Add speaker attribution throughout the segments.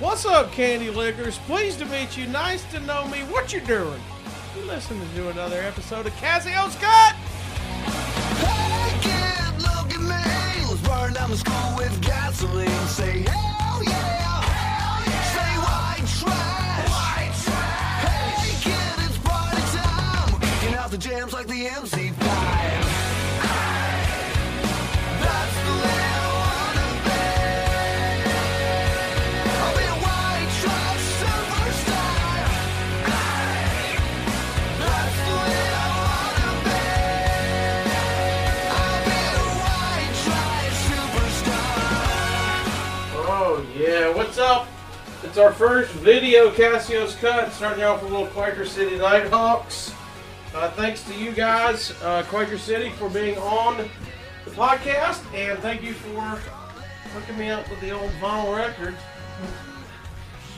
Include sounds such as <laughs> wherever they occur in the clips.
Speaker 1: What's up, Candy Lickers? Pleased to meet you. Nice to know me. What you doing? You listening to another episode of Casio's Cut?
Speaker 2: Hey kid, look at me. Let's burn down the school with gasoline. Say hell the jams like the MC5. That's the way I wanna be. I'll be a white trash superstar. That's the way I wanna be. I'll be a white trash superstar.
Speaker 1: Oh, yeah. What's up? It's our first video Casio's Cut. Starting off with a little Quaker City Nighthawks. Uh, thanks to you guys, uh, Quaker City, for being on the podcast. And thank you for hooking me up with the old vinyl record.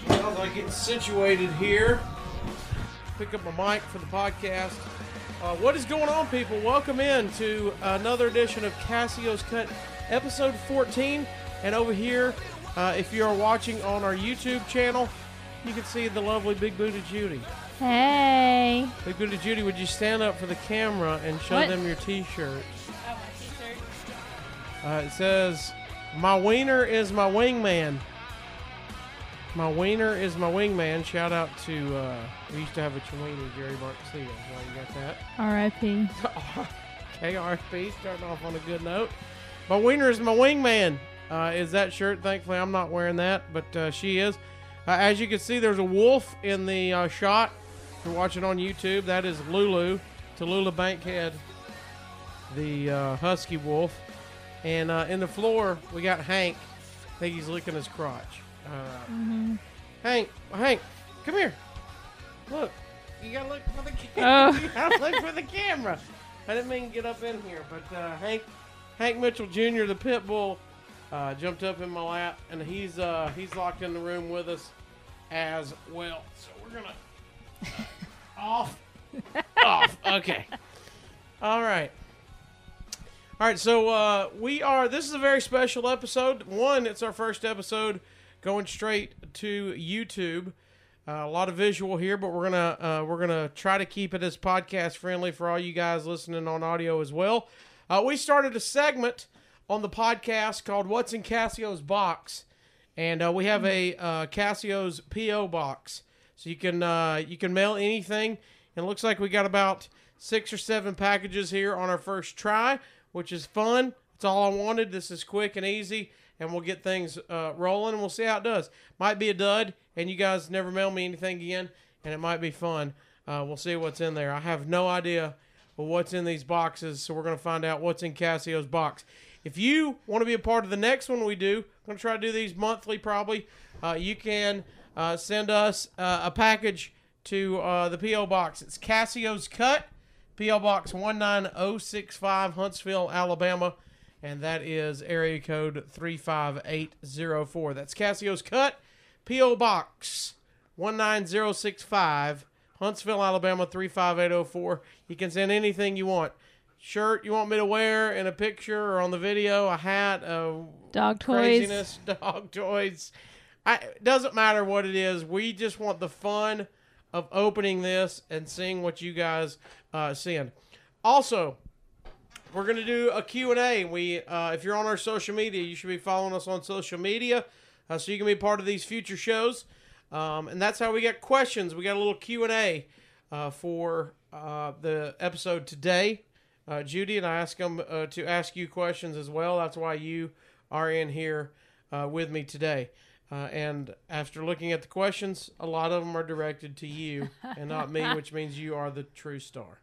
Speaker 1: As like get situated here, pick up my mic for the podcast. Uh, what is going on, people? Welcome in to another edition of Casio's Cut, episode 14. And over here, uh, if you are watching on our YouTube channel, you can see the lovely Big Booty Judy.
Speaker 3: Hey.
Speaker 1: Big Booty Judy, would you stand up for the camera and show
Speaker 3: What?
Speaker 1: them your T-shirt?
Speaker 3: Oh, my t-shirt.
Speaker 1: Uh, it says, "My wiener is my wingman." My wiener is my wingman. Shout out to uh, we used to have a Chiweenie, Jerry Barksdale. Well, you got that.
Speaker 3: R.I.P. <laughs>
Speaker 1: KRP starting off on a good note. My wiener is my wingman. Uh, is that shirt? Thankfully, I'm not wearing that, but uh, she is. Uh, as you can see, there's a wolf in the uh, shot. You're watching on YouTube, that is Lulu, Tallulah Bankhead, the uh, husky wolf. And uh, in the floor, we got Hank. I think he's licking his crotch. Uh, Hank, Hank, come here. Look, you gotta look for the camera. <laughs>
Speaker 3: Oh.
Speaker 1: you gotta look for the camera. I didn't mean to get up in here, but uh, Hank, Hank Mitchell Jr., the pit bull, uh, jumped up in my lap, and he's uh, he's locked in the room with us as well. So we're gonna off, off. Okay. All right. All right, so uh, we are. This is a very special episode. One, it's our first episode going straight to YouTube. Uh, a lot of visual here, but we're gonna uh, we're gonna try to keep it as podcast friendly for all you guys listening on audio as well. Uh, we started a segment on the podcast called "What's in Casio's Box," and uh, we have a uh, Casio's PO box, so you can uh, you can mail anything. And it looks like we got about six or seven packages here on our first try, which is fun. It's all I wanted. This is quick and easy, and we'll get things uh, rolling, and we'll see how it does. Might be a dud, and you guys never mail me anything again, and it might be fun. Uh, we'll see what's in there. I have no idea what's in these boxes, so we're going to find out what's in Casio's box. If you want to be a part of the next one we do, I'm going to try to do these monthly probably. Uh, you can uh, send us uh, a package to uh, the P.O. Box. It's Casio's Cut, P.O. Box 19065, Huntsville, Alabama. And that is area code 35804. That's Casio's Cut, P.O. Box 19065, Huntsville, Alabama 35804. You can send anything you want. Shirt you want me to wear in a picture or on the video, a hat, a
Speaker 3: Dog toys.
Speaker 1: craziness, <laughs> dog toys. I, it doesn't matter what it is. We just want the fun of opening this and seeing what you guys uh, send. Also, we're going to do a Q&A. We, uh, if you're on our social media, you should be following us on social media uh, so you can be part of these future shows. Um, and that's how we get questions. We got a little Q&A uh, for uh, the episode today. Uh, Judy and I ask them to ask you questions as well. That's why you are in here with me today. Uh, and after looking at the questions, a lot of them are directed to you <laughs> and not me, which means you are the true star.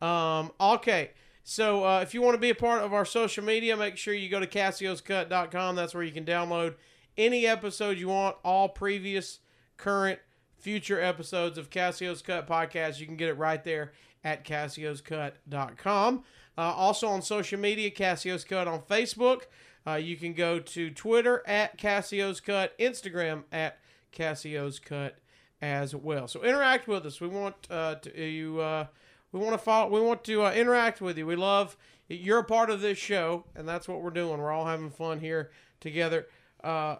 Speaker 1: Um, okay. So uh, if you want to be a part of our social media, make sure you go to CasiosCut.com. That's where you can download any episode you want, all previous, current, future episodes of Casio's Cut podcast. You can get it right there at CasiosCut.com. Uh, also on social media, Casio's Cut on Facebook. Uh, you can go to Twitter at Casio's Cut, Instagram at Casio's Cut as well. So interact with us. We want uh, to you. Uh, we want to follow. We want to uh, interact with you. We love you're a part of this show, and that's what we're doing. We're all having fun here together. Uh,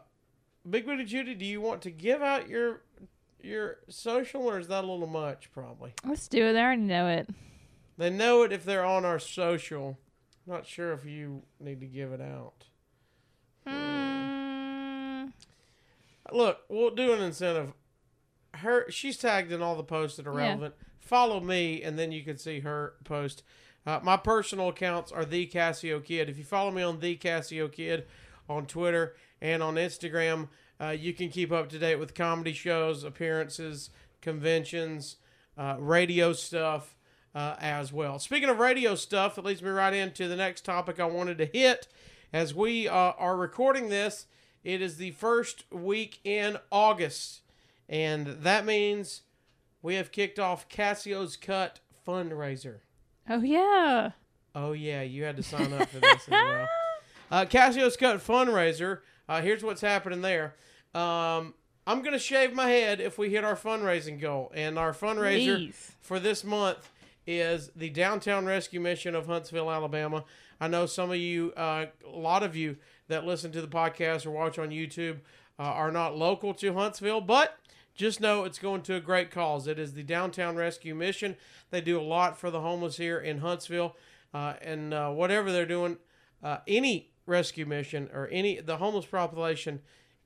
Speaker 1: Big Booty Judy, do you want to give out your your social, or is that a little much? Probably.
Speaker 3: Let's do it. I already know it.
Speaker 1: They know it if they're on our social. Not sure if you need to give it out.
Speaker 3: Mm,
Speaker 1: Look, we'll do an incentive. Her, she's tagged in all the posts that are
Speaker 3: Yeah.
Speaker 1: relevant. Follow me, and then you can see her post. Uh, my personal accounts are the Casio Kid. If you follow me on the Casio Kid on Twitter and on Instagram, uh, you can keep up to date with comedy shows, appearances, conventions, uh, radio stuff uh, as well. Speaking of radio stuff, that leads me right into the next topic I wanted to hit. As we uh, are recording this, it is the first week in August, and that means we have kicked off Casio's Cut fundraiser.
Speaker 3: oh yeah.
Speaker 1: Oh yeah, you had to sign up for this as well. <laughs> Uh, Casio's Cut fundraiser. Uh, here's what's happening there. Um, I'm gonna shave my head if we hit our fundraising goal, and our fundraiser
Speaker 3: Please.
Speaker 1: for this month is the Downtown Rescue Mission of Huntsville, Alabama. I know some of you, uh, a lot of you that listen to the podcast or watch on YouTube, uh, are not local to Huntsville, but just know it's going to a great cause. It is the Downtown Rescue Mission. They do a lot for the homeless here in Huntsville, uh, and uh, whatever they're doing, uh, any rescue mission or any the homeless population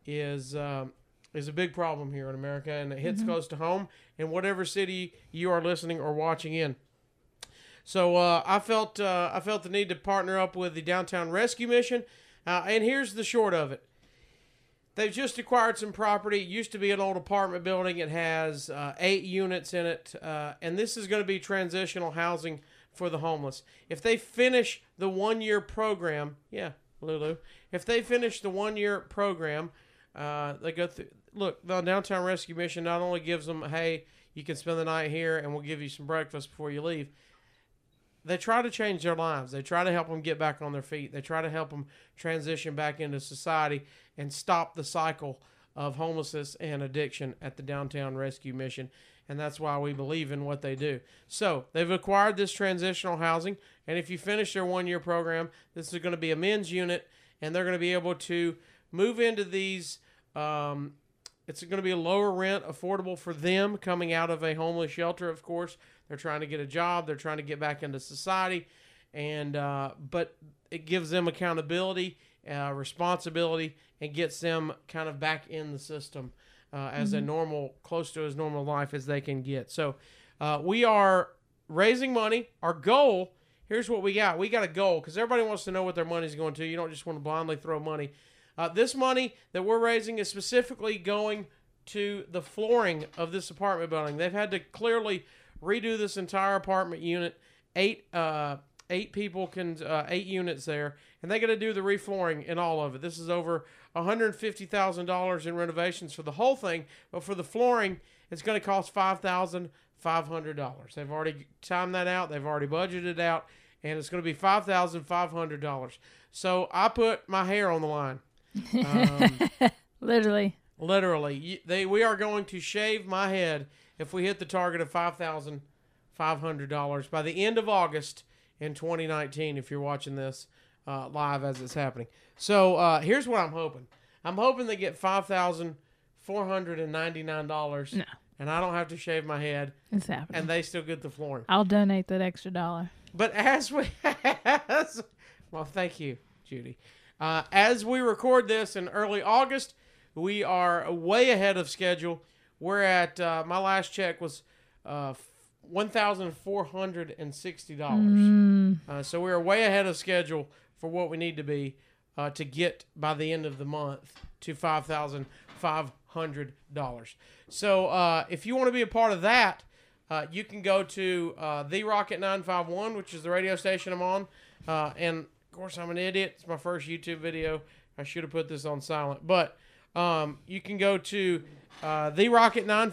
Speaker 1: is um, is a big problem here in America, and it hits close to home in whatever city you are listening or watching in. So uh, I felt uh, I felt the need to partner up with the Downtown Rescue Mission, uh, and here's the short of it. They've just acquired some property. It used to be an old apartment building. It has uh, eight units in it, uh, and this is going to be transitional housing for the homeless. If they finish the one year program, yeah, Lulu. If they finish the one year program, uh, they go through. Look, the Downtown Rescue Mission not only gives them, hey, you can spend the night here, and we'll give you some breakfast before you leave they try to change their lives. They try to help them get back on their feet. They try to help them transition back into society and stop the cycle of homelessness and addiction at the Downtown Rescue Mission. And that's why we believe in what they do. So they've acquired this transitional housing. And if you finish their one year program, this is going to be a men's unit. And they're going to be able to move into these. Um, it's going to be a lower rent, affordable for them coming out of a homeless shelter, of course. They're trying to get a job. They're trying to get back into society, and uh, but it gives them accountability, uh, responsibility, and gets them kind of back in the system uh, as a normal, close to as normal life as they can get. So uh, we are raising money. Our goal. Here's what we got. We got a goal because everybody wants to know what their money's going to. You don't just want to blindly throw money. Uh, this money that we're raising is specifically going to the flooring of this apartment building. They've had to clearly redo this entire apartment unit. Eight uh, eight people can uh, eight units there, and they got to do the reflooring in all of it. This is over one hundred fifty thousand dollars in renovations for the whole thing, but for the flooring, it's going to cost five thousand five hundred dollars. They've already timed that out. They've already budgeted out, and it's going to be five thousand five hundred dollars. So I put my hair on the line. <laughs> Um,
Speaker 3: Literally.
Speaker 1: Literally, they we are going to shave my head if we hit the target of five thousand five hundred dollars by the end of August in 2019. If you're watching this uh, live as it's happening, so uh, here's what I'm hoping. I'm hoping they get five thousand four hundred and ninety nine dollars,
Speaker 3: No.
Speaker 1: and I don't have to shave my head,
Speaker 3: It's happening.
Speaker 1: and they still get the flooring.
Speaker 3: I'll donate that extra dollar.
Speaker 1: But as we, as, well, thank you, Judy. Uh, as we record this in early August, we are way ahead of schedule. We're at uh, my last check was uh, one thousand four hundred and sixty dollars.
Speaker 3: Mm,
Speaker 1: Uh, so we're way ahead of schedule for what we need to be uh, to get by the end of the month to five thousand five hundred dollars. So uh, if you want to be a part of that, uh, you can go to uh, the Rocket Nine Five One, which is the radio station I'm on, uh, and of course I'm an idiot. It's my first YouTube video. I should have put this on silent, but um, you can go to uh, the Rocket Nine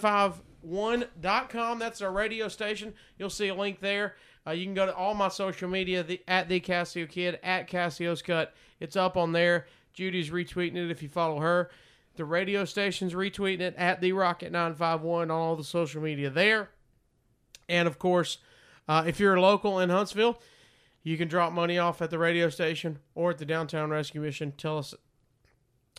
Speaker 1: That's our radio station. You'll see a link there. Uh, you can go to all my social media the, at the Casio Kid, at Casio's Cut. It's up on there. Judy's retweeting it if you follow her. The radio station's retweeting it at the Rocket 951 on all the social media there. And of course, uh, if you're a local in Huntsville, you can drop money off at the radio station or at the Downtown Rescue Mission. Tell us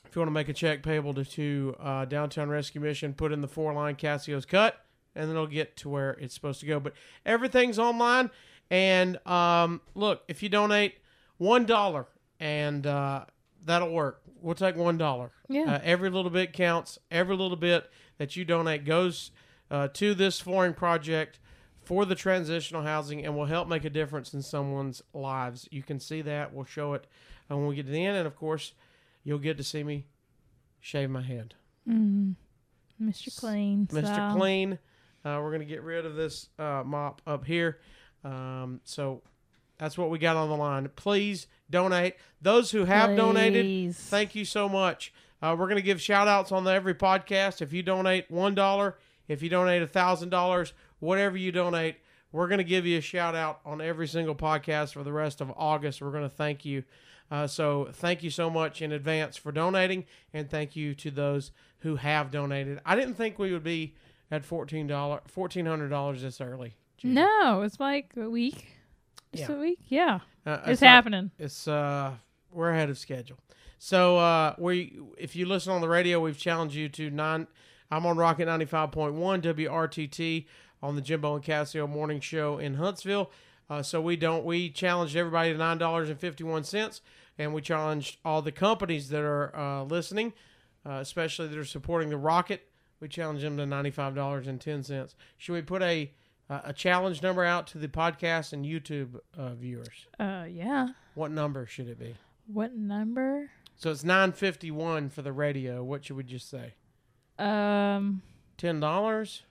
Speaker 1: if you want to make a check payable to, to uh, Downtown Rescue Mission, put in the four line Casio's cut, and then it'll get to where it's supposed to go. But everything's online. And um, look, if you donate one dollar, and uh, that'll work. We'll take one dollar.
Speaker 3: Yeah.
Speaker 1: Uh, every little bit counts. Every little bit that you donate goes uh, to this flooring project for the transitional housing and will help make a difference in someone's lives. You can see that. We'll show it uh, when we get to the end, and of course, you'll get to see me shave my head.
Speaker 3: Mm. Mr. Clean.
Speaker 1: Mr.
Speaker 3: style.
Speaker 1: Clean. Uh, we're going to get rid of this uh, mop up here. Um, so that's what we got on the line. Please donate. Those who have donated, thank you so much. Uh, we're going to give shout outs on the every podcast. If you donate $1, if you donate $1,000, whatever you donate, we're going to give you a shout out on every single podcast for the rest of August. We're going to thank you. Uh, so thank you so much in advance for donating, and thank you to those who have donated. I didn't think we would be at fourteen dollars, fourteen hundred dollars this early. Judy.
Speaker 3: No, it's like a week. Just
Speaker 1: Yeah.
Speaker 3: a week. Yeah.
Speaker 1: Uh,
Speaker 3: It's,
Speaker 1: not-
Speaker 3: happening.
Speaker 1: It's uh, we're ahead of schedule. So uh, we, if you listen on the radio, we've challenged you to nine. I'm on Rocket 95.1 WRTT on the Jimbo and Casio morning show in Huntsville. Uh, so we don't. We challenged everybody to nine dollars and fifty one cents, and we challenged all the companies that are uh, listening, uh, especially that are supporting the Rocket. We challenged them to ninety five dollars and ten cents. Should we put a uh, a challenge number out to the podcast and YouTube uh, viewers?
Speaker 3: Uh, yeah.
Speaker 1: What number should it be?
Speaker 3: What number?
Speaker 1: So it's nine fifty one for the radio. What should we just say?
Speaker 3: Um,
Speaker 1: Ten dollars.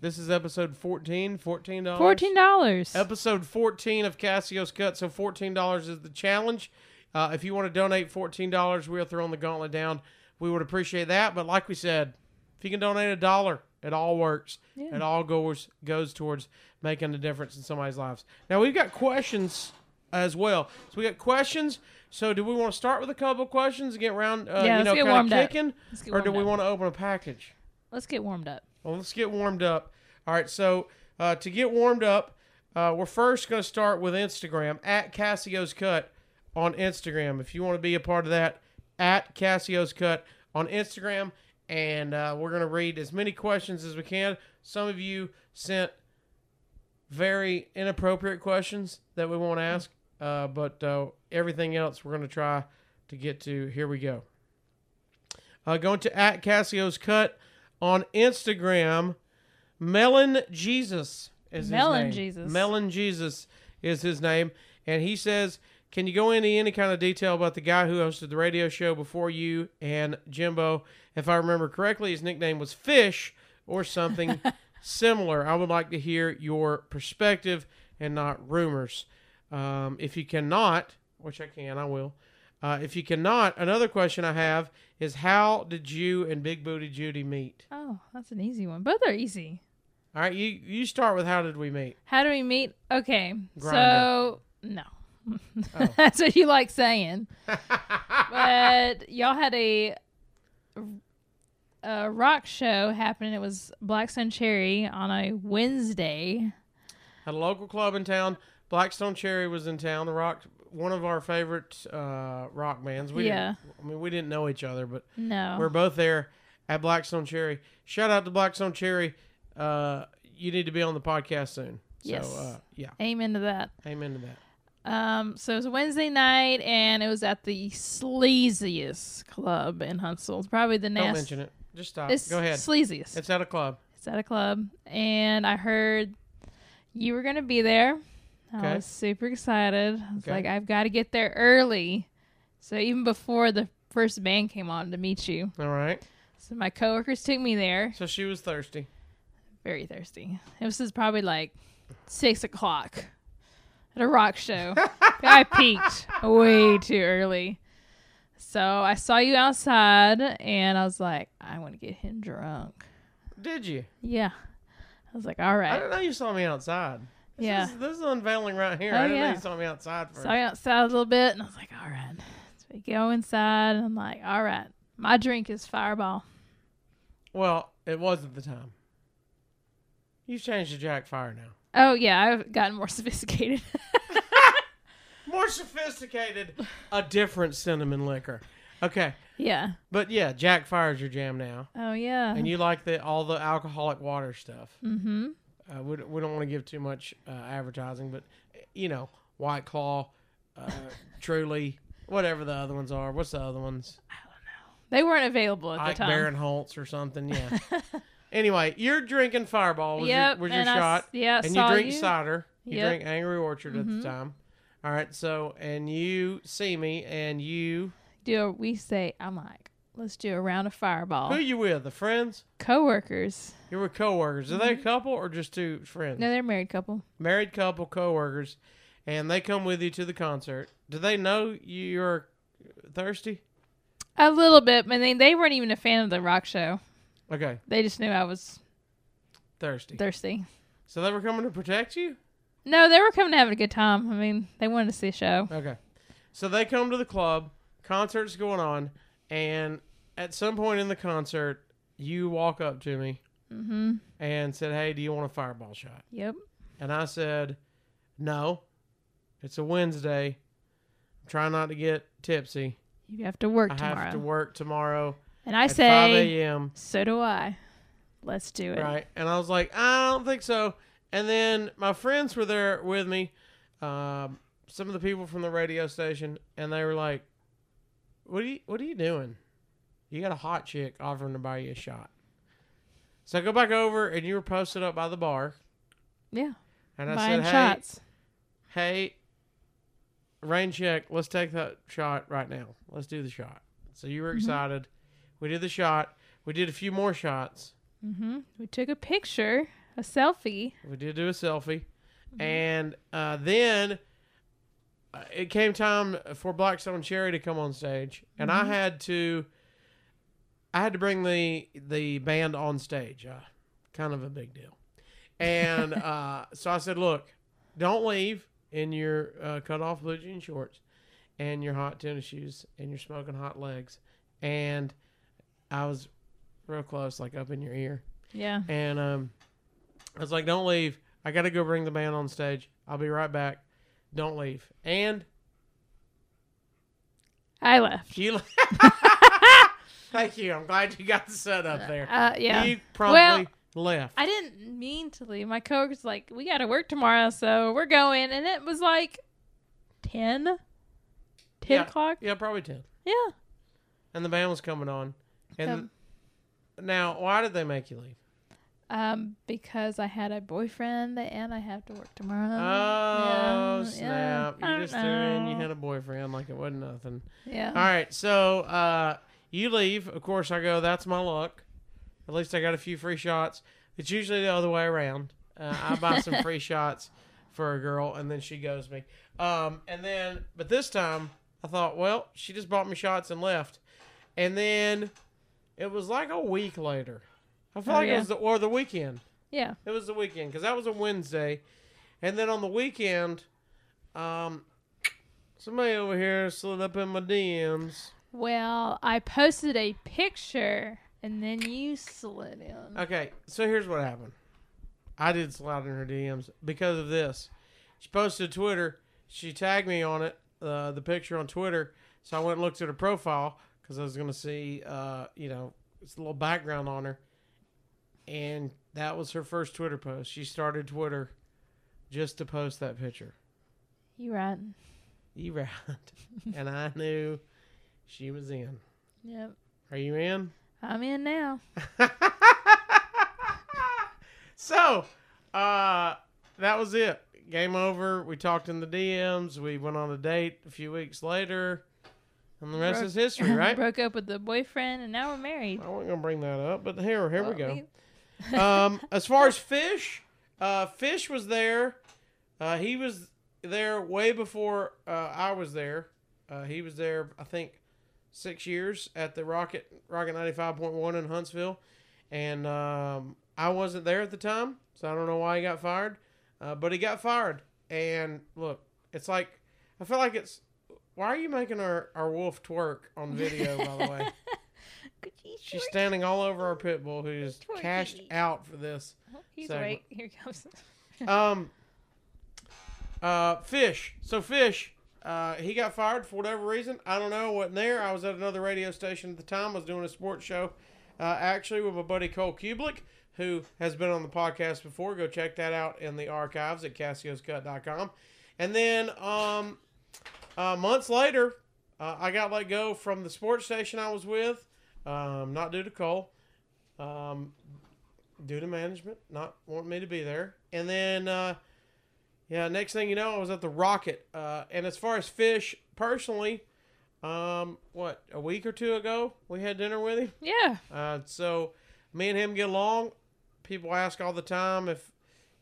Speaker 1: This is episode 14 Fourteen dollars.
Speaker 3: fourteen dollars.
Speaker 1: Episode fourteen of Casio's Cut. So fourteen dollars is the challenge. Uh, if you want to donate fourteen dollars, we are throwing the gauntlet down. We would appreciate that. But like we said, if you can donate a dollar, it all works.
Speaker 3: Yeah.
Speaker 1: It all goes goes towards making a difference in somebody's lives. Now we've got questions as well. So we got questions. So do we want to start with a couple of questions and get around, uh,
Speaker 3: Yeah,
Speaker 1: you know, kind of kicking, or do we want to open a package?
Speaker 3: Let's get warmed up.
Speaker 1: Well, let's get warmed up. All right, so uh, to get warmed up, uh, we're first going to start with Instagram at Casio's Cut on Instagram. If you want to be a part of that, at Casio's Cut on Instagram, and uh, we're going to read as many questions as we can. Some of you sent very inappropriate questions that we won't ask, uh, but uh, everything else we're going to try to get to. Here we go. Uh, going to at Casio's Cut on Instagram. Melon Jesus is
Speaker 3: Melon
Speaker 1: his name.
Speaker 3: Jesus.
Speaker 1: Melon Jesus is his name, and he says, "Can you go into any kind of detail about the guy who hosted the radio show before you and Jimbo? If I remember correctly, his nickname was Fish or something <laughs> similar. I would like to hear your perspective and not rumors. Um, if you cannot, which I can, I will." Uh, if you cannot, another question I have is how did you and Big Booty Judy meet?
Speaker 3: Oh, that's an easy one. Both are easy.
Speaker 1: All right, you you start with how did we meet?
Speaker 3: How do we meet? Okay,
Speaker 1: Grindr.
Speaker 3: so no,
Speaker 1: Oh. <laughs>
Speaker 3: that's what you like saying. <laughs> but y'all had a a rock show happening. It was Black Stone Cherry on a Wednesday.
Speaker 1: At a local club in town, Black Stone Cherry was in town. The rock, one of our favorite uh, rock bands. We
Speaker 3: Yeah.
Speaker 1: didn't, I mean, we didn't know each other, but
Speaker 3: No,
Speaker 1: we're both there at Black Stone Cherry. Shout out to Black Stone Cherry. Uh, you need to be on the podcast soon.
Speaker 3: Yes.
Speaker 1: So uh, yeah,
Speaker 3: aim into that.
Speaker 1: amen to that.
Speaker 3: Um, so it was Wednesday night, and it was at the sleaziest club in Huntsville. It's probably the
Speaker 1: Don't mention it. Just stop.
Speaker 3: It's
Speaker 1: Go ahead.
Speaker 3: sleaziest.
Speaker 1: It's at a club.
Speaker 3: It's at a club, and I heard you were gonna be there. I was super excited. I was
Speaker 1: Okay.
Speaker 3: like, I've got to get there early. So even before the first band came on to meet you,
Speaker 1: All right.
Speaker 3: so my coworkers took me there.
Speaker 1: So she was thirsty.
Speaker 3: Very thirsty. It was just probably like six o'clock at a rock show. <laughs> I peaked way too early. So I saw you outside, and I was like, I want to get him drunk.
Speaker 1: Did you?
Speaker 3: Yeah. I was like, all right.
Speaker 1: I didn't know you saw me outside. This
Speaker 3: Yeah.
Speaker 1: Is, this is unveiling right here.
Speaker 3: Oh,
Speaker 1: I didn't know
Speaker 3: yeah.
Speaker 1: you saw me outside for.
Speaker 3: Saw you outside a little bit, and I was like, all right. So we go inside, and I'm like, all right, My drink is Fireball.
Speaker 1: Well, it was at the time. You've changed to Jack Fire now.
Speaker 3: Oh yeah, I've gotten more <laughs> sophisticated. <laughs>
Speaker 1: More sophisticated, a different cinnamon liquor. Okay,
Speaker 3: yeah.
Speaker 1: but yeah, Jack Fire's your jam now,
Speaker 3: Oh yeah.
Speaker 1: and you like the all the alcoholic water stuff.
Speaker 3: mm-hmm.
Speaker 1: Uh, we, we don't want to give too much uh, advertising, but you know, White Claw, uh, <laughs> Truly, whatever the other ones are. What's the other ones? I don't know.
Speaker 3: They weren't available at
Speaker 1: Ike
Speaker 3: the time.
Speaker 1: Barinholtz or something. Yeah. <laughs> anyway, you're drinking Fireball. Was
Speaker 3: Yep,
Speaker 1: your, was your
Speaker 3: and I s-
Speaker 1: shot?
Speaker 3: yeah,
Speaker 1: and you drink
Speaker 3: you.
Speaker 1: cider. You
Speaker 3: Yep.
Speaker 1: drink Angry Orchard at
Speaker 3: Mhm.
Speaker 1: the time. All right. So, and you see me, and you.
Speaker 3: Do we say I'm like, let's do a round of Fireball.
Speaker 1: Who you with? The friends?
Speaker 3: Coworkers.
Speaker 1: You're with coworkers. Are they a couple or just two friends?
Speaker 3: Mm-hmm. No, they're a married couple.
Speaker 1: Married couple, coworkers, and they come with you to the concert. Do they know you're thirsty?
Speaker 3: A little bit, but they they weren't even a fan of the rock show.
Speaker 1: Okay,
Speaker 3: They just knew I was
Speaker 1: thirsty.
Speaker 3: thirsty.
Speaker 1: So they were coming to protect you.
Speaker 3: No, they were coming to have a good time. I mean, they wanted to see a show.
Speaker 1: Okay. So they come to the club, concert's going on, and at some point in the concert, you walk up to me
Speaker 3: Mm-hmm.
Speaker 1: and said, Hey, do you want a fireball shot?
Speaker 3: Yep.
Speaker 1: And I said, No. It's a Wednesday. I'm trying not to get tipsy.
Speaker 3: You have to work
Speaker 1: I
Speaker 3: tomorrow.
Speaker 1: I have to work tomorrow
Speaker 3: and I
Speaker 1: at 5 a.m.
Speaker 3: so do I. Let's do it.
Speaker 1: Right. And I was like, I don't think so. And then my friends were there with me, um, some of the people from the radio station, and they were like, "What are you What are you doing? You got a hot chick offering to buy you a shot." So I go back over, and you were posted up by the bar,
Speaker 3: Yeah.
Speaker 1: and I
Speaker 3: Buying
Speaker 1: said, "Hey,
Speaker 3: shots.
Speaker 1: hey, rain check. Let's take that shot right now. Let's do the shot." So you were excited. We did the shot. We did a few more shots.
Speaker 3: Mm-hmm. We took a picture, a selfie.
Speaker 1: We did do a selfie, and uh, then uh, it came time for Black Stone Cherry to come on stage, and I had to, I had to bring the the band on stage. Uh, kind of a big deal, and <laughs> uh, so I said, "Look, don't leave in your uh, cut off blue jean shorts and your hot tennis shoes and your smoking hot legs," and I was real close, like up in your ear.
Speaker 3: Yeah.
Speaker 1: And um, I was like, "Don't leave. I got to go bring the band on stage. I'll be right back. Don't leave." And
Speaker 3: I left.
Speaker 1: you, <laughs> <laughs> thank you. I'm glad you got the setup there.
Speaker 3: Uh, yeah.
Speaker 1: You promptly
Speaker 3: Well,
Speaker 1: left.
Speaker 3: I didn't mean to leave. My coworker's like, we got to work tomorrow, so we're going. And it was like 10, 10
Speaker 1: Yeah.
Speaker 3: o'clock.
Speaker 1: yeah, probably ten.
Speaker 3: Yeah.
Speaker 1: And the band was coming on. And
Speaker 3: Um,
Speaker 1: now, why did they make you leave?
Speaker 3: Um, because I had a boyfriend and I have to work tomorrow.
Speaker 1: Oh
Speaker 3: yeah,
Speaker 1: snap!
Speaker 3: I
Speaker 1: you just threw in. You had a boyfriend like it wasn't nothing.
Speaker 3: Yeah.
Speaker 1: All right, so uh, you leave. Of course, I go. That's my luck. At least I got a few free shots. It's usually the other way around. Uh, I buy some free <laughs> shots for a girl, and then she goes me. Um, and then, but this time, I thought, well, she just bought me shots and left. And then it was like a week later. I feel
Speaker 3: Oh,
Speaker 1: like it was the or the weekend.
Speaker 3: Yeah.
Speaker 1: It was the weekend because that was a Wednesday, and then on the weekend, um, somebody over here slid up in my DMs.
Speaker 3: Well, I posted a picture and then you slid in.
Speaker 1: Okay, so here's what happened. I did slide in her DMs because of this. She posted to Twitter. She tagged me on it, uh, the picture on Twitter. So I went and looked at her profile because I was going to see, uh, you know, it's a little background on her. And that was her first Twitter post. She started Twitter just to post that picture.
Speaker 3: You right.
Speaker 1: You right. <laughs> and I knew she was in.
Speaker 3: Yep.
Speaker 1: Are you in?
Speaker 3: I'm in now. <laughs>
Speaker 1: so, uh, that was it. Game over. We talked in the DMs. We went on a date a few weeks later. And the rest
Speaker 3: Broke-
Speaker 1: is history, <laughs> right?
Speaker 3: Broke up with the boyfriend and now we're married.
Speaker 1: I wasn't going to bring that up, but here, here we
Speaker 3: Well,
Speaker 1: go. <laughs> um, as far as Fish, uh, Fish was there. Uh, he was there way before uh, I was there. Uh, he was there, I think, six years at the Rocket Rocket ninety five point one in Huntsville, and um, I wasn't there at the time, so I don't know why he got fired. Uh, but he got fired, and look, it's like I feel like it's. Why are you making our, our wolf twerk on video? by the way, <laughs> She's standing all over our pit bull who is cashed out for this.
Speaker 3: Oh, He's
Speaker 1: segment.
Speaker 3: right. Here comes. <laughs>
Speaker 1: Um, uh, Fish. So Fish, uh, he got fired for whatever reason. I don't know. wasn't there. I was at another radio station at the time. I was doing a sports show, uh, actually with my buddy Cole Kublik, who has been on the podcast before. Go check that out in the archives at CasiosCut.com. And then um, uh, months later, uh, I got let go from the sports station I was with, um, not due to Cole, um, due to management not wanting me to be there. And then, uh, yeah, next thing you know, I was at the Rocket. Uh, and as far as Fish, personally, um, what, a week or two ago, we had dinner with him.
Speaker 3: Yeah.
Speaker 1: Uh, so me and him get along. People ask all the time if,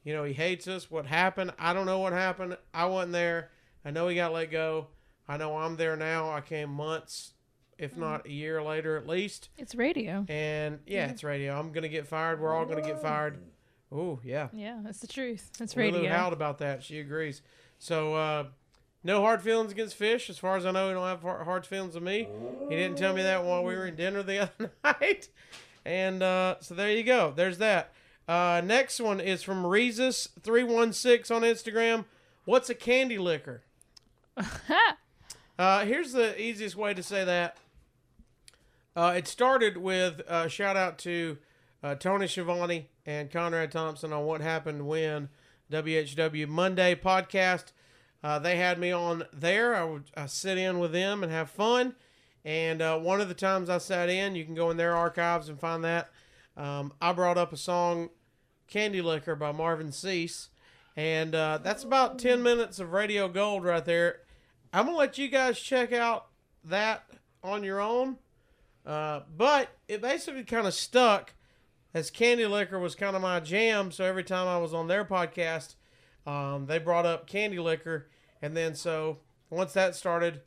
Speaker 1: you know, he hates us. What happened? I don't know what happened. I wasn't there. I know he got let go. I know I'm there now. I came months, if not a year later at least.
Speaker 3: It's radio.
Speaker 1: And yeah, it's radio. I'm gonna get fired. We're all gonna get fired. Oh yeah.
Speaker 3: Yeah, that's the truth. That's
Speaker 1: Lulu
Speaker 3: radio.
Speaker 1: howled about that. She agrees. So uh, no hard feelings against Fish. As far as I know, he don't have hard feelings with me. He didn't tell me that while we were in dinner the <laughs> other night. And uh, so there you go. There's that. Uh, next one is from Rezus316 on Instagram. What's a candy licker? <laughs> Uh, here's the easiest way to say that. Uh, it started with uh, shout out to uh, Tony Schiavone and Conrad Thompson on what happened when WHW Monday podcast. Uh, they had me on there. I would I sit in with them and have fun. And uh, one of the times I sat in, you can go in their archives and find that. Um, I brought up a song, Candy Licker by Marvin Sease. And uh, that's about 10 minutes of radio gold right there. I'm going to let you guys check out that on your own. Uh, but it basically kind of stuck as Candy Licker was kind of my jam. So every time I was on their podcast, um, they brought up Candy Licker. And then so once that started,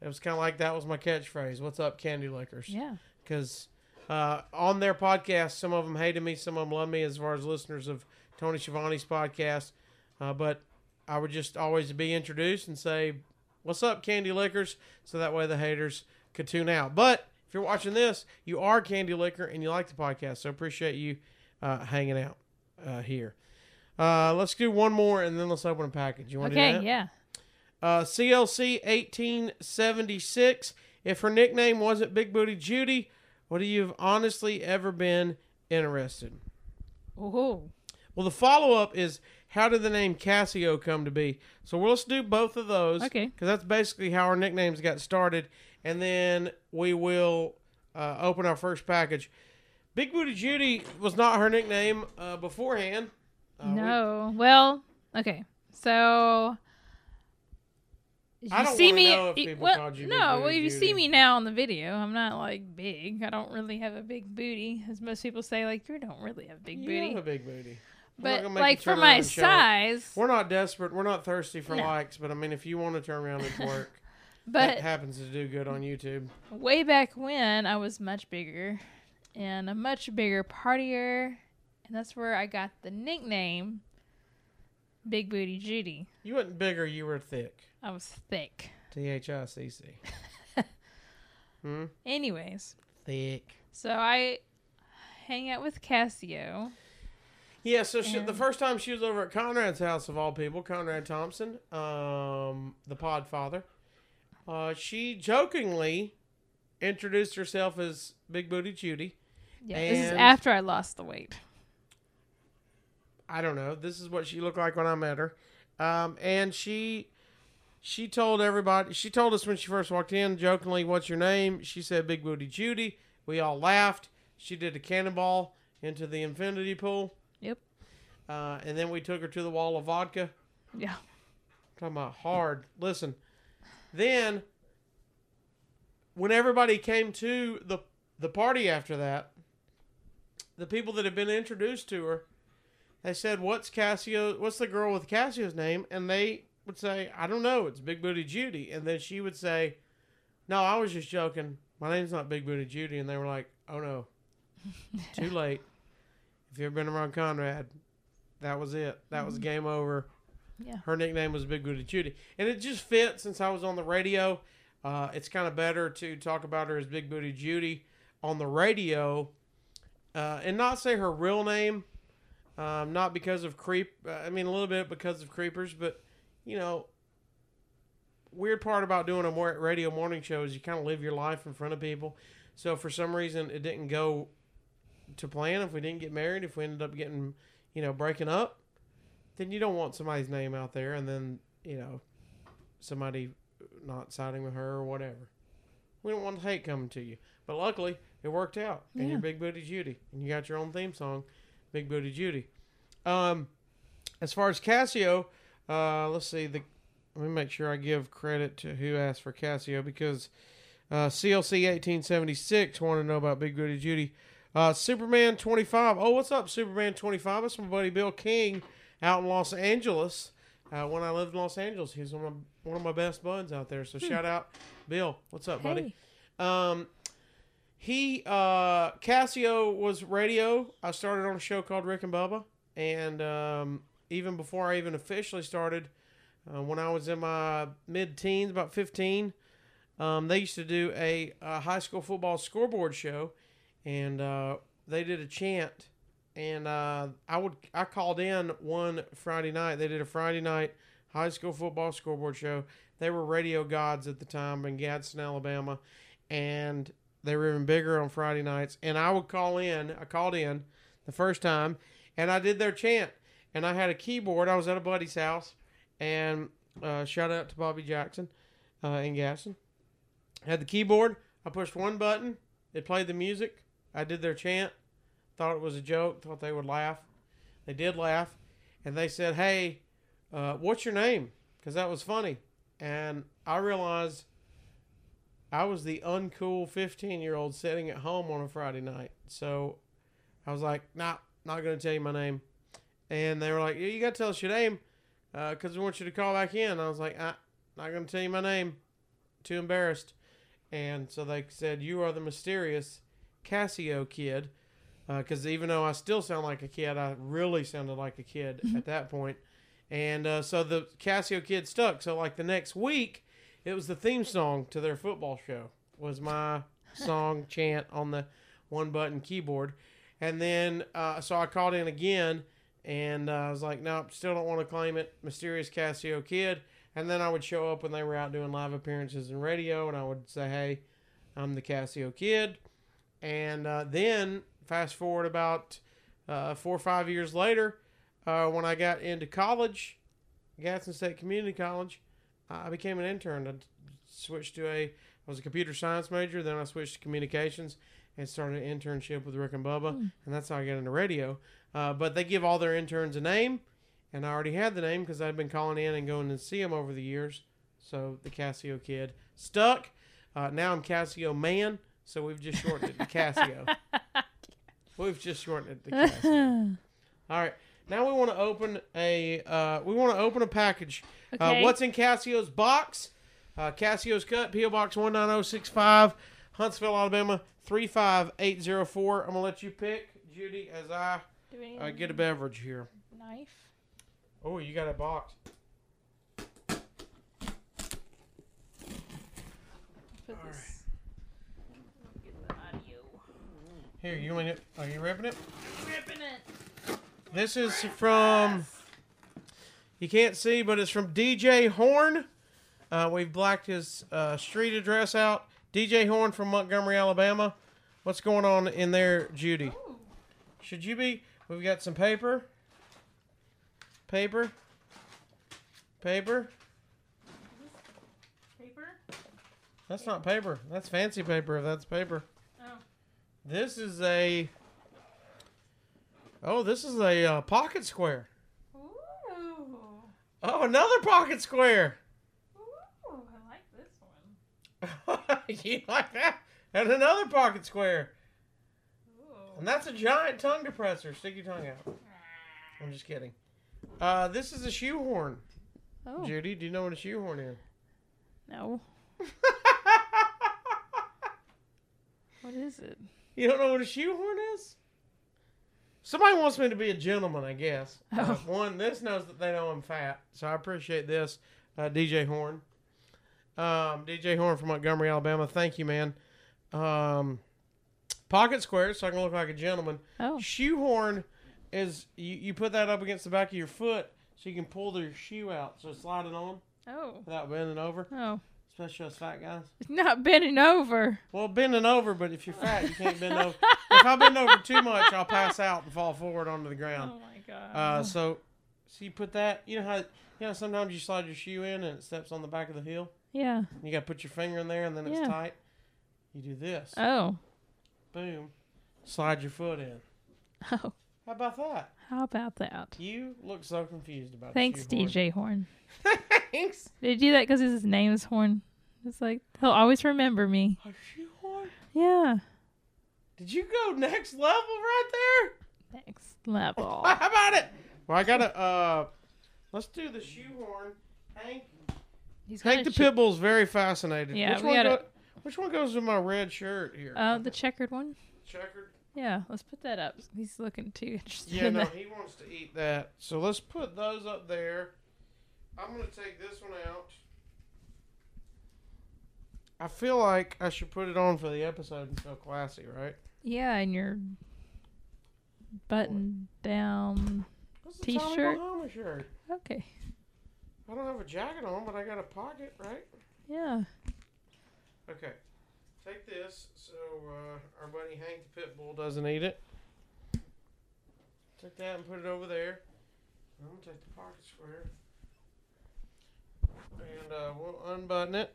Speaker 1: it was kind of like that was my catchphrase. What's up, Candy Lickers?
Speaker 3: Yeah.
Speaker 1: because uh, on their podcast, some of them hated me, some of them loved me as far as listeners of Tony Schiavone's podcast. Uh, but I would just always be introduced and say, "What's up, Candy Lickers?" So that way the haters could tune out. But if you're watching this, you are Candy Licker and you like the podcast, so appreciate you uh, hanging out uh, here. Uh, let's do one more and then let's open a package. You want to do
Speaker 3: Okay.
Speaker 1: that?
Speaker 3: Yeah.
Speaker 1: Uh, CLC 1876. If her nickname wasn't Big Booty Judy, would you have honestly ever been interested?
Speaker 3: Oh.
Speaker 1: Well, the follow up is how did the name Casio come to be? So well, let's do both of those.
Speaker 3: Okay.
Speaker 1: Because that's basically how our nicknames got started. And then we will uh, open our first package. Big Booty Judy was not her nickname uh, beforehand. Uh, we-
Speaker 3: no. Well. Okay. So. If
Speaker 1: I
Speaker 3: you
Speaker 1: don't
Speaker 3: see me,
Speaker 1: know if people
Speaker 3: well,
Speaker 1: called you
Speaker 3: no. Well, if you see me now on the video, I'm not like big. I don't really have a big booty, as most people say. Like you don't really have a big
Speaker 1: you
Speaker 3: booty,
Speaker 1: have a big booty.
Speaker 3: But like for my
Speaker 1: and show it.
Speaker 3: size.
Speaker 1: We're not desperate. We're not thirsty for
Speaker 3: No.
Speaker 1: likes, but I mean, if you want to turn around and <laughs> twerk, that
Speaker 3: But
Speaker 1: happens to do good on YouTube.
Speaker 3: way back when, I was much bigger and a much bigger partier, and that's where I got the nickname Big Booty Judy.
Speaker 1: You wasn't bigger. You were thick.
Speaker 3: I was thick.
Speaker 1: T H I C C. <laughs> Hmm.
Speaker 3: Anyways,
Speaker 1: Thick.
Speaker 3: so I hang out with Casio.
Speaker 1: Yeah. So she, the first time she was over at Conrad's house of all people, Conrad Thompson, um, the Podfather, uh, she jokingly introduced herself as Big Booty Judy.
Speaker 3: Yeah, this is after I lost the weight.
Speaker 1: I don't know. This is what she looked like when I met her. Um, and she she told everybody she told us when she first walked in jokingly, "What's your name?" She said Big Booty Judy. We all laughed. She did a cannonball into the infinity pool.
Speaker 3: Yep.
Speaker 1: Uh, and then we took her to the wall of vodka.
Speaker 3: Yeah.
Speaker 1: Talking about hard. Listen. Then when everybody came to the the party after that, the people that had been introduced to her, they said, "What's Casio? What's the girl with Casio's name?" And they would say, "I don't know. It's Big Booty Judy." And then she would say, "No, I was just joking. My name's not Big Booty Judy." And they were like, "Oh no, <laughs> too late. If you've ever been around Conrad, that was it. That was mm-hmm. game over."
Speaker 3: Yeah.
Speaker 1: Her nickname was Big Booty Judy, and it just fit since I was on the radio. Uh, it's kind of better to talk about her as Big Booty Judy. on the radio, uh, and not say her real name, um, not because of creep. Uh, I mean, a little bit because of creepers, but you know, weird part about doing a radio morning show is you kind of live your life in front of people. So for some reason, it didn't go to plan. If we didn't get married, if we ended up getting, you know, breaking up, then you don't want somebody's name out there, and then you know, somebody not siding with her or whatever. We don't want hate coming to you. But luckily, it worked out, and
Speaker 3: Yeah.
Speaker 1: you're Big Booty Judy, and you got your own theme song, Big Booty Judy. Um, as far as Casio, uh, let's see. The let me make sure I give credit to who asked for Casio because uh, CLC 1876 want to know about Big Booty Judy. Uh, Superman 25. Oh, what's up, Superman 25? That's my buddy Bill King out in Los Angeles. Uh, when I lived in Los Angeles, he's one of my, one of my best buds out there. So shout out, Bill. What's up, buddy?
Speaker 3: Hey.
Speaker 1: Um, he uh, Casio was radio. I started on a show called Rick and Bubba, and um, even before I even officially started, uh, when I was in my mid-teens, about fifteen, um, they used to do a, a high school football scoreboard show, and uh, they did a chant, and uh, I would I called in one Friday night. They did a Friday night high school football scoreboard show. They were radio gods at the time in Gadsden, Alabama, and they were even bigger on Friday nights. And I would call in. I called in the first time, and I did their chant. And I had a keyboard. I was at a buddy's house, and uh, shout out to Bobby Jackson uh, in Gadsden. Had the keyboard. I pushed one button. It played the music. I did their chant. Thought it was a joke. Thought they would laugh. They did laugh, and they said, "Hey, uh, what's your name?" Because that was funny. And I realized I was the uncool 15 year old sitting at home on a Friday night. So I was like, nah, not to tell you my name. And they were like, you got to tell us your name because we want you to call back in. I was like, ah, not to tell you my name. Too embarrassed. And so they said, you are the mysterious Casio kid. Because even though I still sound like a kid, I really sounded like a kid at that point. And uh, so the Casio kid stuck. So like the next week, it was the theme song to their football show. Was my <laughs> song chant on the one button keyboard, and then uh, so I called in again, and uh, I was like, "No, still don't want to claim it." Mysterious Casio kid, and then I would show up when they were out doing live appearances in radio, and I would say, "Hey, I'm the Casio kid," and uh, then fast forward about uh, four or five years later, uh, when I got into college, Gadsden State Community College, I became an intern. I switched to a, I was a computer science major. Then I switched to communications and started an internship with Rick and Bubba, and that's how I got into radio. Uh, but they give all their interns a name, and I already had the name because I'd been calling in and going to see them over the years. So the Casio kid stuck. Uh, now I'm Casio man, so we've just shortened it to Casio. <laughs> we've just shortened it to Casio. <laughs> All right. Now we want to open a uh, we want to open a package. Uh,
Speaker 3: Okay.
Speaker 1: what's in Casio's box? Uh, Casio's cut PO Box one nine zero six five, Huntsville, Alabama three five eight zero four. I'm gonna let you pick, Judy, as I
Speaker 3: Do we need
Speaker 1: uh, get a beverage here.
Speaker 3: knife?
Speaker 1: Oh, you got a box.
Speaker 3: Put
Speaker 1: All
Speaker 3: this. Get the audio.
Speaker 1: Here, you want it? Are you ripping it?
Speaker 3: Ripping it.
Speaker 1: This is from. You can't see, but it's from DJ Horn. Uh, we've blacked his uh, street address out. DJ Horn from Montgomery, Alabama. What's going on in there, Judy?
Speaker 3: Ooh.
Speaker 1: Should you be? We've got some paper. Paper. Paper.
Speaker 3: Paper?
Speaker 1: That's not paper. That's fancy paper. If that's paper. This is a. Oh, this is a uh, pocket square.
Speaker 3: Ooh.
Speaker 1: Oh, another pocket square.
Speaker 3: Ooh. I like this one. <laughs>
Speaker 1: you like that? And another pocket square.
Speaker 3: Ooh.
Speaker 1: And that's a giant tongue depressor. Stick your tongue out. I'm just kidding. Uh, this is a shoehorn.
Speaker 3: Oh.
Speaker 1: Judy, do you know what a shoehorn is?
Speaker 3: No. <laughs> What is it?
Speaker 1: You don't know what a shoehorn is? Somebody wants me to be a gentleman, I guess. Uh,
Speaker 3: Oh.
Speaker 1: one, this knows that they know I'm fat, so I appreciate this, uh, DJ Horn. Um, DJ Horn from Montgomery, Alabama. Thank you, man. Um, Pocket squares, so I can look like a gentleman.
Speaker 3: Oh.
Speaker 1: Shoehorn is you, you put that up against the back of your foot so you can pull the shoe out, so slide it on
Speaker 3: Oh.
Speaker 1: without bending over.
Speaker 3: Oh.
Speaker 1: Especially us fat guys.
Speaker 3: It's not bending over.
Speaker 1: Well, bending over, but if you're fat, you can't bend over. if I bend over too much, I'll pass out and fall forward onto the ground.
Speaker 3: Oh my god.
Speaker 1: Uh, so, so you put that. You know how you know sometimes you slide your shoe in and it steps on the back of the heel.
Speaker 3: yeah.
Speaker 1: You got to put your finger in there and then it's
Speaker 3: Yeah.
Speaker 1: tight. You do this.
Speaker 3: Oh.
Speaker 1: Boom. Slide your foot in.
Speaker 3: Oh.
Speaker 1: How about that?
Speaker 3: How about that?
Speaker 1: You look so confused about.
Speaker 3: Thanks. DJ Horn.
Speaker 1: Thanks. <laughs>
Speaker 3: Did you do that because his name is Horn? It's like he'll always remember me.
Speaker 1: A shoehorn?
Speaker 3: Yeah.
Speaker 1: Did you go next level right there?
Speaker 3: Next level. <laughs>
Speaker 1: How about it? Well, I gotta. Uh, let's do the shoehorn. Hank.
Speaker 3: He's
Speaker 1: Hank the
Speaker 3: ch-
Speaker 1: Pitbull's very fascinated.
Speaker 3: Yeah,
Speaker 1: which
Speaker 3: we
Speaker 1: one
Speaker 3: gotta-
Speaker 1: go, Which one goes with my red shirt here?
Speaker 3: Uh, the checkered one.
Speaker 1: checkered.
Speaker 3: Yeah, let's put that up. He's looking too interested
Speaker 1: Yeah, no,
Speaker 3: that.
Speaker 1: he wants to eat that. So let's put those up there. I'm gonna take this one out. I feel like I should put it on for the episode and feel classy, right?
Speaker 3: Yeah, and your button down.
Speaker 1: This is a Tommy
Speaker 3: T-shirt.
Speaker 1: Shirt.
Speaker 3: Okay.
Speaker 1: I don't have a jacket on, but I got a pocket, right?
Speaker 3: Yeah.
Speaker 1: Okay. Take this so uh, our buddy Hank the Pitbull doesn't eat it. Take that and put it over there. I'm gonna take the pocket square. And uh, we'll unbutton it.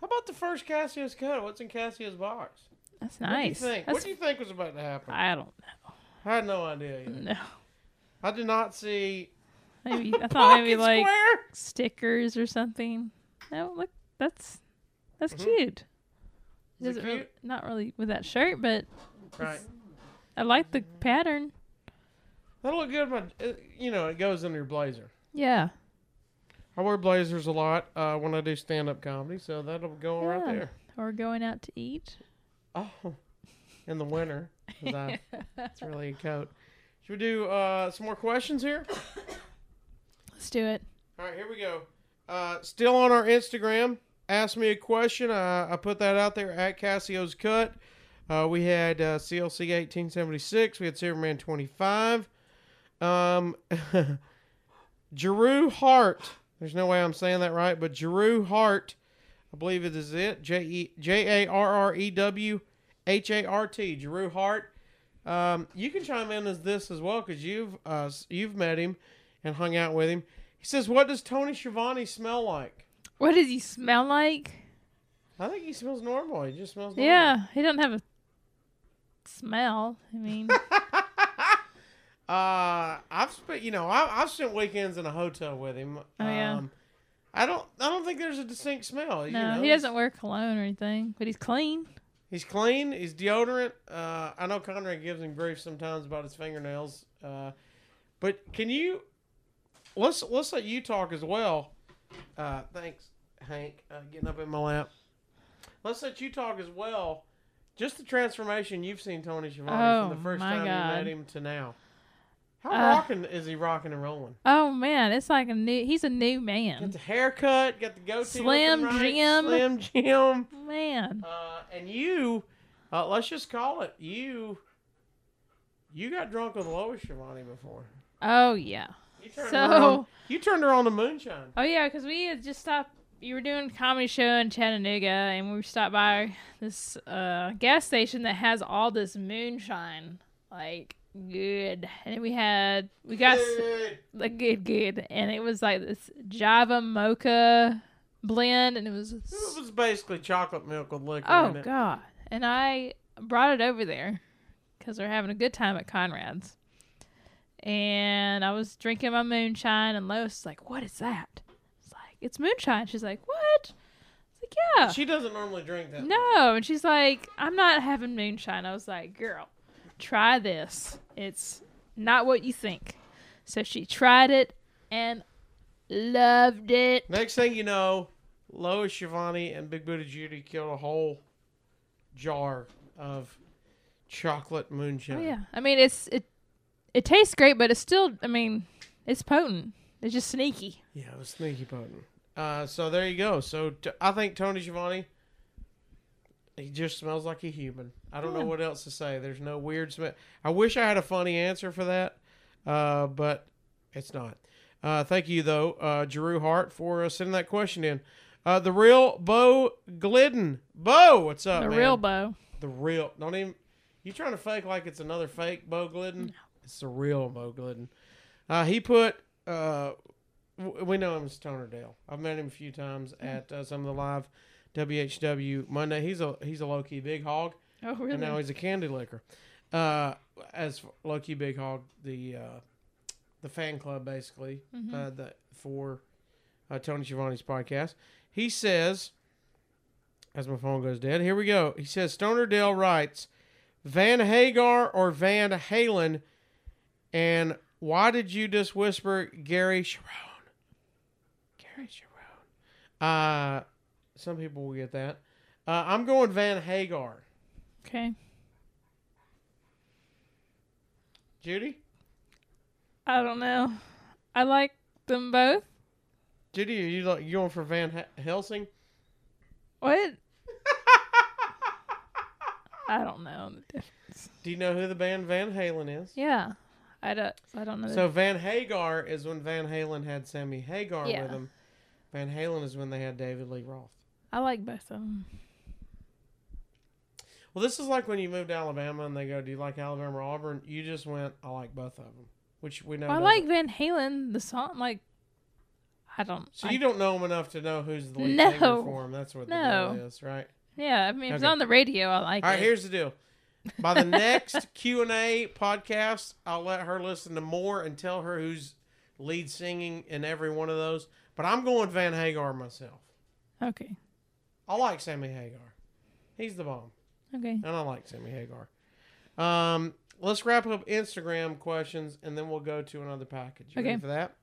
Speaker 1: How about the first Casio's cut? What's in Casio's box?
Speaker 3: That's nice.
Speaker 1: What do you think?
Speaker 3: That's,
Speaker 1: What do you think was about to happen?
Speaker 3: I don't know.
Speaker 1: I had no idea. Either.
Speaker 3: know.
Speaker 1: I did not see.
Speaker 3: Maybe I <laughs> thought maybe like
Speaker 1: square.
Speaker 3: stickers or something. No, look, that's that's
Speaker 1: Mhm.
Speaker 3: cute.
Speaker 1: Is it
Speaker 3: Doesn't really- not really with that shirt, but
Speaker 1: Right.
Speaker 3: I like the pattern.
Speaker 1: That'll look good. But uh, you know, it goes under your blazer.
Speaker 3: Yeah.
Speaker 1: I wear blazers a lot uh, when I do stand up comedy, so that'll go right there.
Speaker 3: Or going out to eat.
Speaker 1: Oh, in the winter. I, <laughs> it's really a coat. Should we do uh, some more questions here?
Speaker 3: Let's do it.
Speaker 1: All right, here we go. Uh, still on our Instagram. Ask me a question. I, I put that out there at Casio's Cut. Uh, we had uh, CLC 1876. We had Superman 25. Um, <laughs> Jeru Hart. There's no way I'm saying that right, but Jeru Hart. I believe it is it. J E J A R R E W H A R T. Jeru Hart. Um, you can chime in as this as well because you've uh, you've met him and hung out with him. He says, "What does Tony Schiavone smell like?"
Speaker 3: What does he smell like?
Speaker 1: I think he smells normal. He just smells normal.
Speaker 3: Yeah, he doesn't have a smell. I mean, <laughs> <laughs>
Speaker 1: Uh, I've spent you know I, I've spent weekends in a hotel with him.
Speaker 3: Oh, yeah.
Speaker 1: Um, I don't I don't think there's a distinct smell. you
Speaker 3: no,
Speaker 1: know,
Speaker 3: he doesn't wear cologne or anything, but he's clean.
Speaker 1: He's clean. He's deodorant. Uh, I know Conrad gives him grief sometimes about his fingernails. Uh, but can you let's let's let you talk as well. Uh, thanks, Hank, uh, getting up in my lap. Let's let you talk as well. Just the transformation you've seen Tony Schiavone
Speaker 3: Oh,
Speaker 1: from the first time you met him to now. How
Speaker 3: Uh,
Speaker 1: rocking is he rocking and rolling?
Speaker 3: Oh man, it's like a new. He's a new man.
Speaker 1: Got the haircut, got the goatee.
Speaker 3: Slim
Speaker 1: right,
Speaker 3: Jim.
Speaker 1: Slim Jim.
Speaker 3: Man,
Speaker 1: Uh, and you, uh, let's just call it you. You got drunk with Lois Schiavone before.
Speaker 3: oh yeah.
Speaker 1: You turned
Speaker 3: So-
Speaker 1: her on. You turned her on to moonshine.
Speaker 3: Oh yeah, because we had just stopped. You were doing a comedy show in Chattanooga, and we stopped by this uh, gas station that has all this moonshine, like good. And we had we got
Speaker 1: Good.
Speaker 3: like good, good, and it was like this Java mocha blend, and it was
Speaker 1: It was basically chocolate milk with liquor
Speaker 3: oh
Speaker 1: in it.
Speaker 3: god. And I brought it over there because we're having a good time at Conrad's. And I was drinking my moonshine, and Lois was like, "What is that?" It's like, "It's moonshine." She's like, "What?" It's like, "Yeah."
Speaker 1: She doesn't normally drink that.
Speaker 3: No, and she's like, "I'm not having moonshine." I was like, "Girl, try this. It's not what you think." So she tried it and loved it.
Speaker 1: Next thing you know, Lois Schiavone and Big Booty Judy killed a whole jar of chocolate moonshine.
Speaker 3: Oh yeah, I mean it's it it tastes great, but it's still I mean it's potent. It's just sneaky.
Speaker 1: Yeah, it was sneaky potent. Uh, so there you go. So t- I think Tony Schiavone, he just smells like a human. I don't know what else to say. There's no weird smell. I wish I had a funny answer for that, uh, but it's not. Uh, thank you though, uh, Drew Hart, for uh, sending that question in. Uh, the real Bo Glidden. Bo, what's up,
Speaker 3: the
Speaker 1: man?
Speaker 3: real bow.
Speaker 1: The real. Don't even. You trying to fake like it's another fake Bo Glidden? It's the real Bo Glidden. Uh, he put. Uh, we know him as Stoner Dale. I've met him a few times at uh, some of the live WHW Monday. He's a he's a low key big hog,
Speaker 3: Oh really?
Speaker 1: and now he's a candy licker. Uh, as low key big hog, the uh, the fan club basically
Speaker 3: Mm-hmm.
Speaker 1: uh, the for uh, Tony Schiavone's podcast. He says, as my phone goes dead, here we go. He says Stoner Dale writes, Van Hagar or Van Halen, and why did you just whisper Gary Cherone? Gary Cherone. Uh, some people will get that. Uh, I'm going Van Hagar.
Speaker 3: okay.
Speaker 1: Judy?
Speaker 3: I don't know. I like them both.
Speaker 1: Judy, are you, like, you going for Van H- Helsing?
Speaker 3: What? <laughs> I don't know the difference.
Speaker 1: Do you know who the band Van Halen is?
Speaker 3: Yeah, I don't. I don't know.
Speaker 1: So Van Hagar is when Van Halen had Sammy Hagar
Speaker 3: Yeah.
Speaker 1: with him. Van Halen is when they had David Lee Roth.
Speaker 3: I like both of them.
Speaker 1: Well, this is like when you moved to Alabama and they go, "Do you like Alabama or Auburn?" You just went, "I like both of them," which we know.
Speaker 3: I
Speaker 1: doesn't-
Speaker 3: like Van Halen. The song, like, I don't.
Speaker 1: So
Speaker 3: I-
Speaker 1: you don't know him enough to know who's the lead
Speaker 3: No.
Speaker 1: singer for him. That's what the
Speaker 3: No.
Speaker 1: deal is, right?
Speaker 3: Yeah, I mean, if it's on the radio, I like
Speaker 1: All right,
Speaker 3: it.
Speaker 1: here's the deal. By the <laughs> next Q and A podcast, I'll let her listen to more and tell her who's lead singing in every one of those. But I'm going Van Hagar myself.
Speaker 3: Okay.
Speaker 1: I like Sammy Hagar. He's the bomb.
Speaker 3: Okay.
Speaker 1: And I like Sammy Hagar. Um, let's wrap up Instagram questions and then we'll go to another package. You ready
Speaker 3: Okay.
Speaker 1: for that?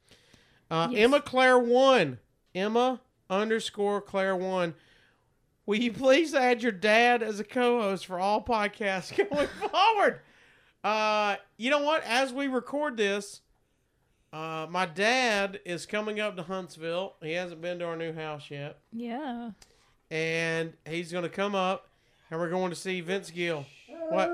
Speaker 1: Uh,
Speaker 3: Yes.
Speaker 1: Emma Claire one. Emma underscore Claire one. Will you please add your dad as a co-host for all podcasts <laughs> going forward? Uh, you know what? As we record this, uh, my dad is coming up to Huntsville. He hasn't been to our new house yet
Speaker 3: Yeah.
Speaker 1: And he's going to come up, and we're going to see Vince Gill. What?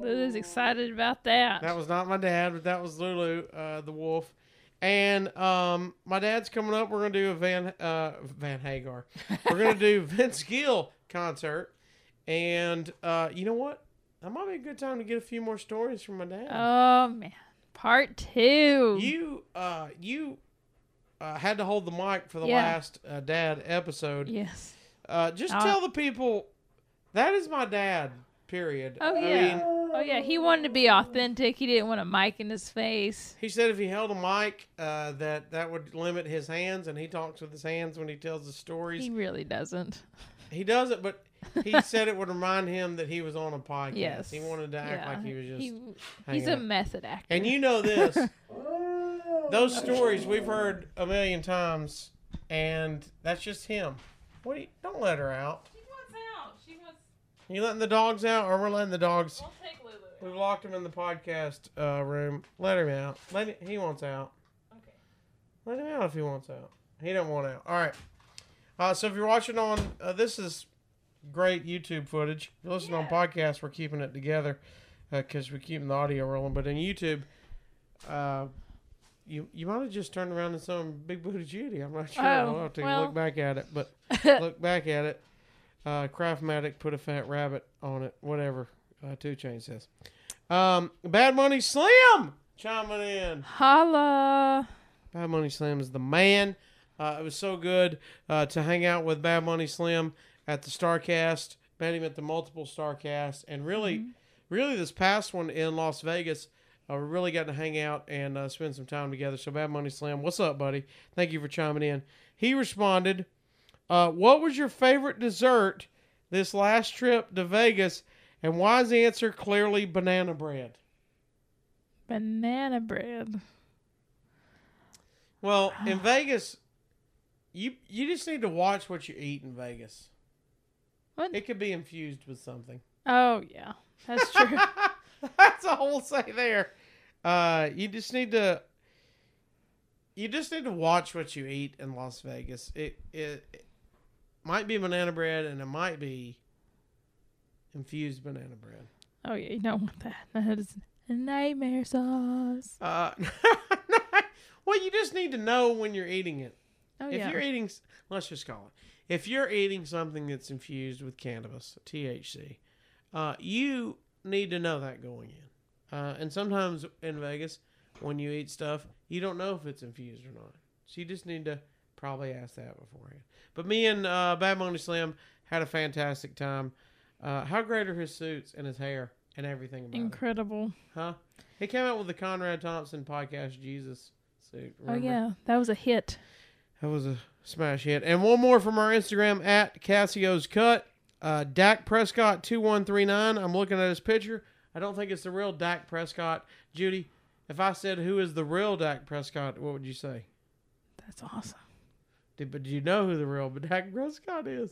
Speaker 3: Lulu's excited about that.
Speaker 1: That was not my dad, but that was Lulu, uh, the wolf. And um, my dad's coming up. We're going to do a Van uh, Van Hagar. We're going to do <laughs> Vince Gill concert, and uh, you know what? That might be a good time to get a few more stories from my dad.
Speaker 3: oh man, part two.
Speaker 1: you uh, you uh, had to hold the mic for the
Speaker 3: Yeah.
Speaker 1: last uh, dad episode.
Speaker 3: yes.
Speaker 1: Uh, just
Speaker 3: Uh,
Speaker 1: tell the people that is my dad. Period.
Speaker 3: Oh
Speaker 1: I
Speaker 3: yeah.
Speaker 1: mean,
Speaker 3: oh yeah. He wanted to be authentic. He didn't want a mic in his face.
Speaker 1: he said if he held a mic, uh, that that would limit his hands, and he talks with his hands when he tells the stories.
Speaker 3: He
Speaker 1: He,
Speaker 3: really doesn't.
Speaker 1: He does it, but he <laughs> said it would remind him that he was on a podcast.
Speaker 3: Yes.
Speaker 1: He wanted to act
Speaker 3: yeah.
Speaker 1: like he was just.
Speaker 3: he's
Speaker 1: hanging
Speaker 3: a
Speaker 1: out.
Speaker 3: method actor.
Speaker 1: And you know this. <laughs> Those stories we've heard a million times, and that's just him. What? Do you, don't let her out.
Speaker 3: She wants out. She wants.
Speaker 1: You letting the dogs out, or we're letting the dogs?
Speaker 3: We'll take Lulu.
Speaker 1: We've locked him in the podcast uh, room. Let him out. Let him, he wants out.
Speaker 3: Okay.
Speaker 1: Let him out if he wants out. He don't want out. All right. Uh, so if you're watching on, uh, this is great YouTube footage. If you're listening on podcast, we're keeping it together because we're keeping the audio rolling. But in YouTube, uh, you you might have just turned around and saw Big Booty Judy. I'm not sure.
Speaker 3: Oh,
Speaker 1: I'll have to
Speaker 3: well.
Speaker 1: look back at it. But <laughs> look back at it. Uh, Craftmatic put a fat rabbit on it. Whatever. Uh, Two Chain says. Um, Bad Money Slim chiming in.
Speaker 3: Holla.
Speaker 1: Bad Money Slim is the man. Uh, it was so good uh, to hang out with Bad Money Slim at the Starcast. Met him at the multiple Starcast, and really, really this past one in Las Vegas, uh, we really got to hang out and uh, spend some time together. So Bad Money Slim, what's up, buddy? Thank you for chiming in. He responded, uh, "What was your favorite dessert this last trip to Vegas?" And why is the answer clearly banana bread?
Speaker 3: Banana bread.
Speaker 1: Well, in <sighs> Vegas, you you just need to watch what you eat in Vegas.
Speaker 3: What?
Speaker 1: It could be infused with something.
Speaker 3: Oh yeah, that's true. <laughs>
Speaker 1: That's all we'll say there. Uh, you just need to. You just need to watch what you eat in Las Vegas. It, it, it- might be banana bread, and it might be infused banana bread.
Speaker 3: Oh yeah, you don't want that. <laughs> That is a nightmare sauce.
Speaker 1: Uh, <laughs> well, you just need to know when you're eating it.
Speaker 3: Oh yeah.
Speaker 1: if
Speaker 3: yeah.
Speaker 1: you're eating, let's just call it, if you're eating something that's infused with cannabis, THC, uh, you need to know that going in. Uh, and sometimes in Vegas, when you eat stuff, you don't know if it's infused or not. So you just need to probably ask that beforehand. But me and uh, Bad Money Slim had a fantastic time. Uh, how great are his suits and his hair and everything about it?
Speaker 3: Incredible.
Speaker 1: Huh? He came out with the Conrad Thompson podcast Jesus suit.
Speaker 3: Oh yeah, that was a hit.
Speaker 1: That was a smash hit. And one more from our Instagram at Casio's Cut. Uh, Dak Prescott 2139. I'm looking at his picture. I don't think it's the real Dak Prescott. Judy, if I said who is the real Dak Prescott, what would you say?
Speaker 3: That's awesome.
Speaker 1: Did, but do you know who the real <laughs> Dak Prescott is?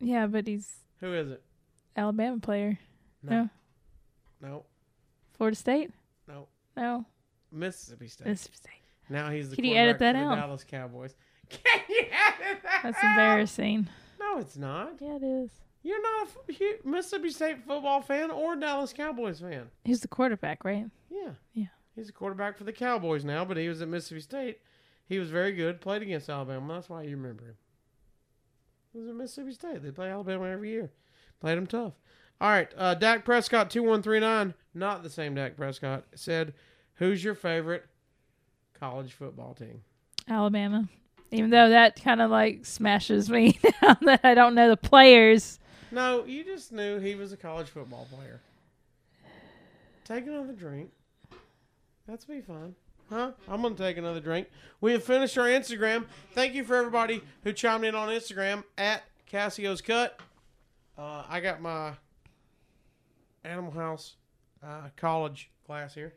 Speaker 3: Yeah, but he's
Speaker 1: Who is it?
Speaker 3: Alabama player.
Speaker 1: No.
Speaker 3: No.
Speaker 1: No.
Speaker 3: Florida State.
Speaker 1: No.
Speaker 3: No.
Speaker 1: Mississippi State.
Speaker 3: Mississippi State.
Speaker 1: now he's the
Speaker 3: Can you edit
Speaker 1: quarterback
Speaker 3: that
Speaker 1: for the
Speaker 3: out?
Speaker 1: Dallas Cowboys. Can you edit that
Speaker 3: That's
Speaker 1: out?
Speaker 3: embarrassing.
Speaker 1: No, it's not.
Speaker 3: Yeah, it is.
Speaker 1: You're not a f- Mississippi State football fan or Dallas Cowboys fan.
Speaker 3: He's the quarterback, right?
Speaker 1: Yeah.
Speaker 3: Yeah.
Speaker 1: He's a quarterback for the Cowboys now, but he was at Mississippi State. He was very good, played against Alabama. That's why you remember him. He was at Mississippi State. They play Alabama every year. Played him tough. All right. Uh, Dak Prescott, 2139, not the same Dak Prescott, said, Who's your favorite college football team?
Speaker 3: Alabama. Even though that kind of like smashes me <laughs> down that I don't know the players.
Speaker 1: No, you just knew he was a college football player. Take another drink. That's be fun. Huh? I'm to take another drink. We have finished our Instagram. Thank you for everybody who chimed in on Instagram at Casio's Cut. Uh, I got my Animal House uh, college class here.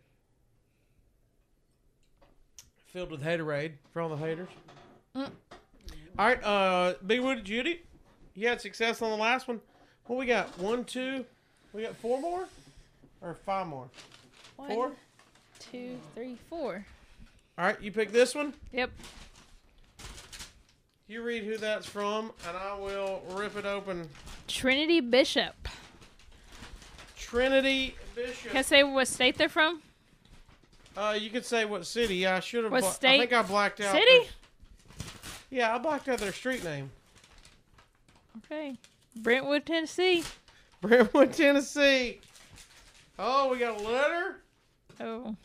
Speaker 1: Filled with haterade for all the haters.
Speaker 3: Mm.
Speaker 1: All right, uh, Big Woody Judy, you had success on the last one. What we got? One, two. We got four more, or five more.
Speaker 3: One,
Speaker 1: Four.
Speaker 3: two, three, four.
Speaker 1: All right, you pick this one.
Speaker 3: Yep.
Speaker 1: You read who that's from, and I will rip it open.
Speaker 3: Trinity Bishop.
Speaker 1: Trinity Bishop.
Speaker 3: Can I say what state they're from?
Speaker 1: Uh, you could say what city? I should have.
Speaker 3: What
Speaker 1: bla- I
Speaker 3: state?
Speaker 1: think I blacked out.
Speaker 3: City?
Speaker 1: Yeah, I blocked out their street name.
Speaker 3: Okay. Brentwood, Tennessee.
Speaker 1: Brentwood, Tennessee. Oh, we got a letter.
Speaker 3: Oh.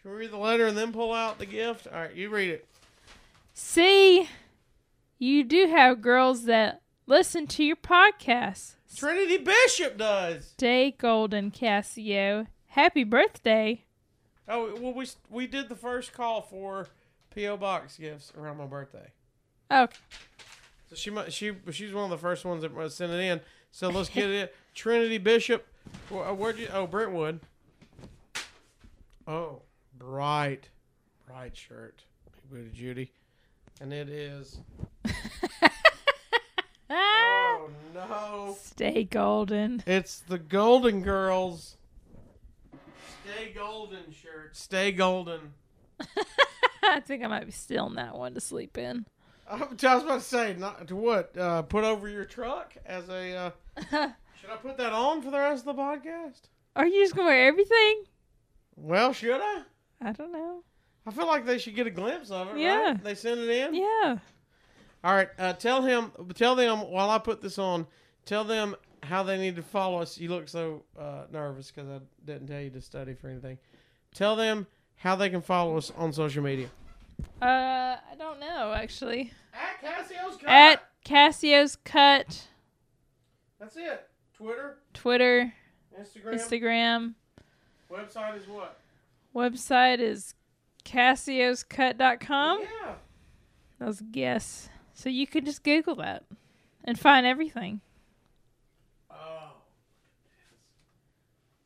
Speaker 1: Should we read the letter and then pull out the gift? All right, you read it.
Speaker 3: See, you do have girls that listen to your podcast.
Speaker 1: Trinity Bishop does.
Speaker 3: Day golden, Casio. Happy birthday.
Speaker 1: Oh well, we we did the first call for PO box gifts around my birthday.
Speaker 3: Okay.
Speaker 1: So she she she's one of the first ones that was sent it in. So let's get it. <laughs> Trinity Bishop. Uh, Where'd you? Oh, Brentwood. Oh, bright, bright shirt. Big booty Judy, and it is. <laughs> Oh no!
Speaker 3: stay golden.
Speaker 1: It's the Golden Girls. Stay golden shirt. Stay golden. <laughs>
Speaker 3: I think I might be stealing that one to sleep in.
Speaker 1: I was about to say, not to what? Uh, put over your truck as a. Uh, <laughs> should I put that on for the rest of the podcast?
Speaker 3: Are you just gonna wear everything?
Speaker 1: Well, should I?
Speaker 3: I don't know.
Speaker 1: I feel like they should get a glimpse of it.
Speaker 3: Yeah.
Speaker 1: Right? They send it in.
Speaker 3: Yeah.
Speaker 1: All right. Uh, tell him. Tell them while I put this on. Tell them how they need to follow us. You look so uh, nervous because I didn't tell you to study for anything. Tell them how they can follow us on social media.
Speaker 3: Uh, I don't know actually.
Speaker 1: At Casio's Cut.
Speaker 3: At Casio's Cut,
Speaker 1: That's it. Twitter,
Speaker 3: Twitter,
Speaker 1: Instagram,
Speaker 3: Instagram.
Speaker 1: website is what?
Speaker 3: Website is casioscut.com.
Speaker 1: Yeah.
Speaker 3: That was a guess. So you could just Google that and find everything.
Speaker 1: Oh.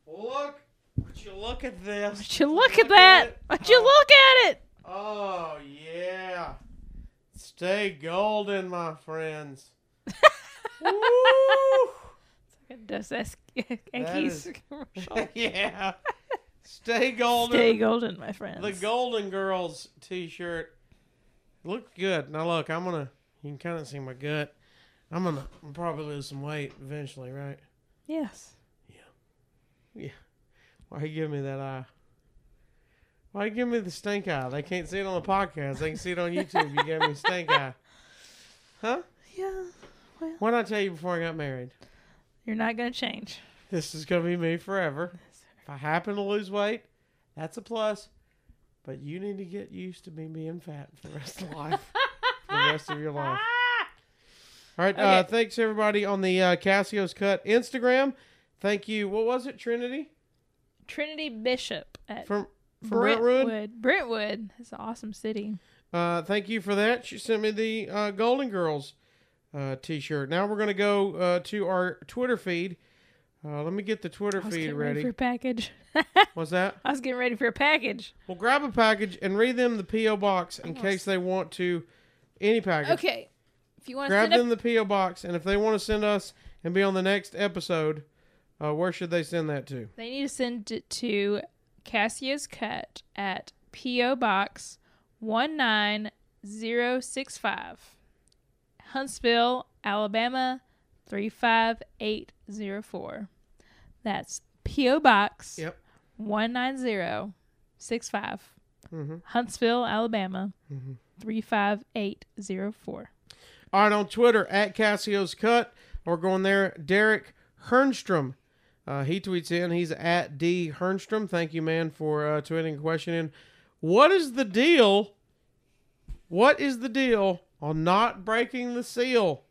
Speaker 1: Look. Would you look at this?
Speaker 3: Would you look,
Speaker 1: Look
Speaker 3: at that? Would you
Speaker 1: Oh.
Speaker 3: look at it?
Speaker 1: Oh yeah. Stay golden, my friends. Woo!
Speaker 3: Dos Es-
Speaker 1: is-
Speaker 3: Yankees commercial. <laughs>
Speaker 1: yeah. Stay golden.
Speaker 3: Stay golden, my friends.
Speaker 1: The Golden Girls t-shirt. Look good. Now look, I'm gonna. You can kind of see my gut. I'm gonna probably lose some weight eventually, right?
Speaker 3: Yes. Yeah. Yeah.
Speaker 1: Why you give me that eye? Why give me the stink eye? They can't see it on the podcast. They can see it on YouTube. You gave me stink eye. Huh?
Speaker 3: Yeah.
Speaker 1: What did I tell you before I got married?
Speaker 3: You're not gonna change.
Speaker 1: This is gonna be me forever. If I happen to lose weight, that's a plus. But you need to get used to me being fat for the rest of life. for the rest of your life. <laughs> All right. Uh,
Speaker 3: Okay.
Speaker 1: thanks everybody on the uh, Casio's Cut Instagram. Thank you. What was it, Trinity?
Speaker 3: Trinity Bishop at
Speaker 1: from Brentwood.
Speaker 3: Brentwood. Brentwood. It's an awesome city.
Speaker 1: Uh, thank you for that. She sent me the uh, Golden Girls uh, T-shirt. Now we're gonna go uh, to our Twitter feed. Uh, let me get the Twitter
Speaker 3: I was
Speaker 1: feed
Speaker 3: ready
Speaker 1: ready.
Speaker 3: for a package. <laughs>
Speaker 1: What's that?
Speaker 3: I was getting ready for a package.
Speaker 1: Well, grab a package and read them the PO box in case they want to. Any package.
Speaker 3: Okay. If you want
Speaker 1: Grab
Speaker 3: send
Speaker 1: them the PO box, and if they want to send us and be on the next episode, uh, where should they send that to?
Speaker 3: They need to send it to Casio's Cut at P.O. Box 19065, Huntsville, Alabama 35804. That's P.O. Box
Speaker 1: Yep.
Speaker 3: 19065,
Speaker 1: Mm-hmm.
Speaker 3: Huntsville, Alabama
Speaker 1: Mhm.
Speaker 3: 35804.
Speaker 1: All right, on Twitter at Casio's Cut, or going there, Derek Hernstrom. Uh, he tweets in. He's at D Hernstrom. Thank you, man, for uh, tweeting a question in. What is the deal? What is the deal on not breaking the seal?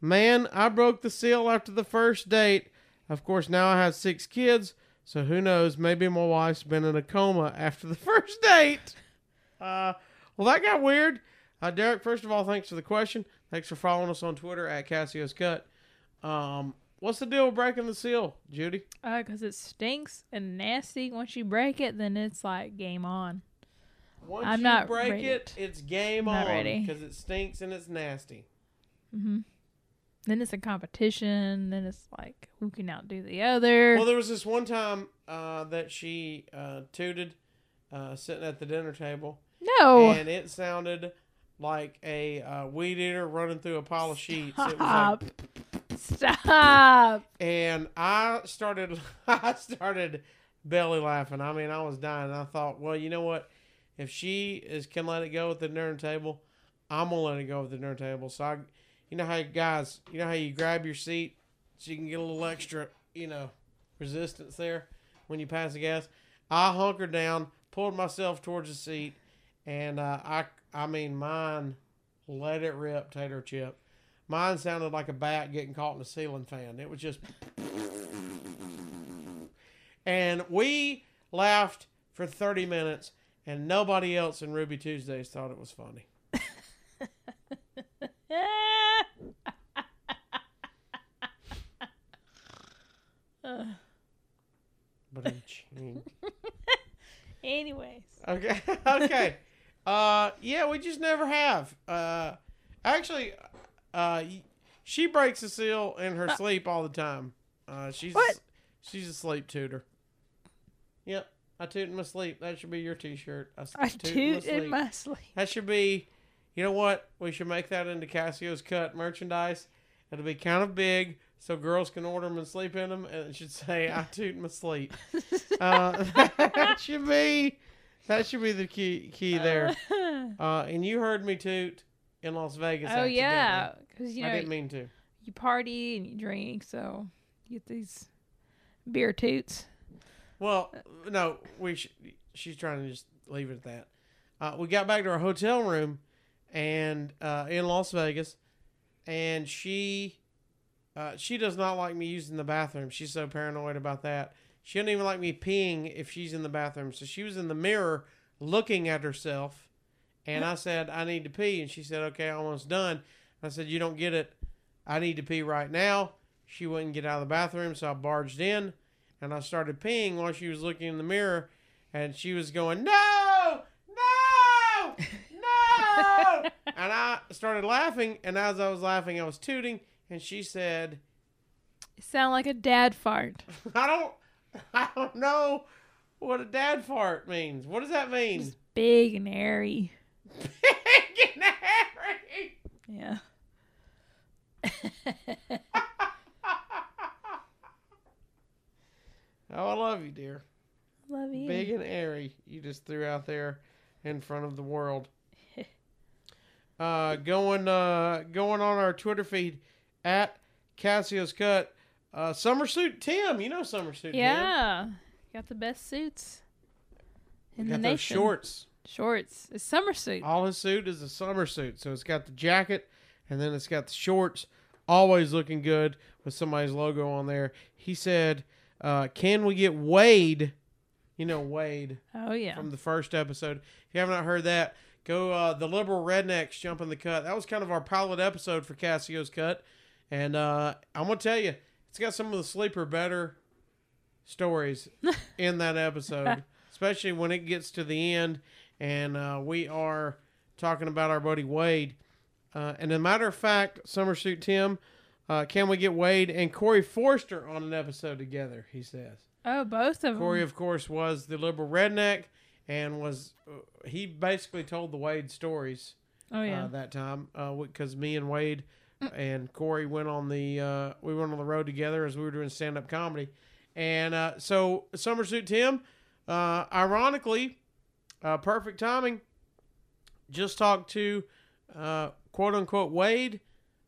Speaker 1: Man, I broke the seal after the first date. Of course, now I have six kids, so who knows? Maybe my wife's been in a coma after the <laughs> first date. Uh, well, that got weird. Uh, Derek, first of all, thanks for the question. Thanks for following us on Twitter at Casio's Cut. Um, what's the deal with breaking the seal, Judy?
Speaker 3: Uh, cause it stinks and nasty. Once you break it, then it's like game on.
Speaker 1: Once
Speaker 3: I'm
Speaker 1: you
Speaker 3: not
Speaker 1: break
Speaker 3: ready.
Speaker 1: it, it's game
Speaker 3: Not
Speaker 1: on because it stinks and it's nasty.
Speaker 3: Mm-hmm. Then it's a competition. Then it's like who can outdo the other.
Speaker 1: Well, there was this one time uh, that she uh, tooted uh, sitting at the dinner table,
Speaker 3: no,
Speaker 1: and it sounded like a uh, weed eater running through a pile of sheets. It was like,
Speaker 3: stop.
Speaker 1: and I started, <laughs> I started belly laughing. I mean, I was dying. I thought, well, you know what? If she is can let it go at the dinner table, I'm gonna let it go at the dinner table. So I, you know how you guys, you know how you grab your seat so you can get a little extra, you know, resistance there when you pass the gas. I hunkered down, pulled myself towards the seat, and uh, I, I mean, mine let it rip, tater chip. Mine sounded like a bat getting caught in a ceiling fan. It was just and we laughed for 30 minutes, and nobody else in Ruby Tuesdays thought it was funny. But I'm ching. <laughs>
Speaker 3: Anyways,
Speaker 1: Okay, <laughs> okay. Uh, yeah, we just never have. Uh, actually, uh, she breaks the seal in her sleep all the time. Uh, she's
Speaker 3: What?
Speaker 1: she's a sleep tutor. Yep, I toot in my sleep. That should be your T-shirt. I toot
Speaker 3: toot
Speaker 1: sleep.
Speaker 3: in my sleep.
Speaker 1: That should be, you know what? We should make that into Casio's cut merchandise. It'll be kind of big, so girls can order them and sleep in them, and it should say "I <laughs> toot in my sleep." <laughs> uh, <laughs> that should be, that should be the key key there. Uh, and you heard me toot in Las Vegas.
Speaker 3: oh yeah, because you
Speaker 1: I
Speaker 3: know
Speaker 1: didn't mean to.
Speaker 3: you party and you drink, so you get these beer toots.
Speaker 1: Well, no, we. Sh- she's trying to just leave it at that. Uh, we got back to our hotel room, and uh, in Las Vegas, and she, uh, she does not like me using the bathroom. She's so paranoid about that. She doesn't even like me peeing if she's in the bathroom. So she was in the mirror looking at herself, and I said I need to pee, and she said okay, almost done. I said you don't get it. I need to pee right now. She wouldn't get out of the bathroom, so I barged in and I started peeing while she was looking in the mirror, and she was going, "No, no, no!" <laughs> and I started laughing, and as I was laughing, I was tooting, and she said,
Speaker 3: You sound like a dad fart. <laughs>
Speaker 1: "I don't, I don't know what a dad fart means. What does that mean?"
Speaker 3: Big and airy.
Speaker 1: Big and hairy.
Speaker 3: Yeah. <laughs>
Speaker 1: Oh, I love you, dear.
Speaker 3: Love you.
Speaker 1: Big and airy. You just threw out there in front of the world. <laughs> uh, going uh, going on our Twitter feed at Casio's Cut. Uh, Summer Suit Tim, you know Summer Suit Tim.
Speaker 3: Yeah. Got the best suits in
Speaker 1: Got
Speaker 3: the
Speaker 1: those
Speaker 3: nation.
Speaker 1: shorts.
Speaker 3: Shorts. It's summer suit.
Speaker 1: All his suit is a summer suit. So it's got the jacket and then it's got the shorts. Always looking good with somebody's logo on there. He said, uh, Can we get Wade? You know, Wade
Speaker 3: Oh yeah.
Speaker 1: from the first episode. If you have not heard that, go uh, The Liberal Rednecks Jumping the Cut. That was kind of our pilot episode for Casio's Cut. And uh, I'm going to tell you, it's got some of the sleeper better stories <laughs> in that episode, especially when it gets to the end and uh, we are talking about our buddy Wade. Uh, and as a matter of fact, Summer Suit Tim, uh, can we get Wade and Corey Forrester on an episode together? He says.
Speaker 3: oh, both of them.
Speaker 1: Corey, of course, was the liberal redneck and was uh, he basically told the Wade stories
Speaker 3: oh yeah.
Speaker 1: uh, that time because me and Wade and Corey went on the uh, we went on the road together as we were doing stand up comedy, and uh, so Summer Suit Tim, uh, ironically, uh, perfect timing. Just talked to uh, quote unquote Wade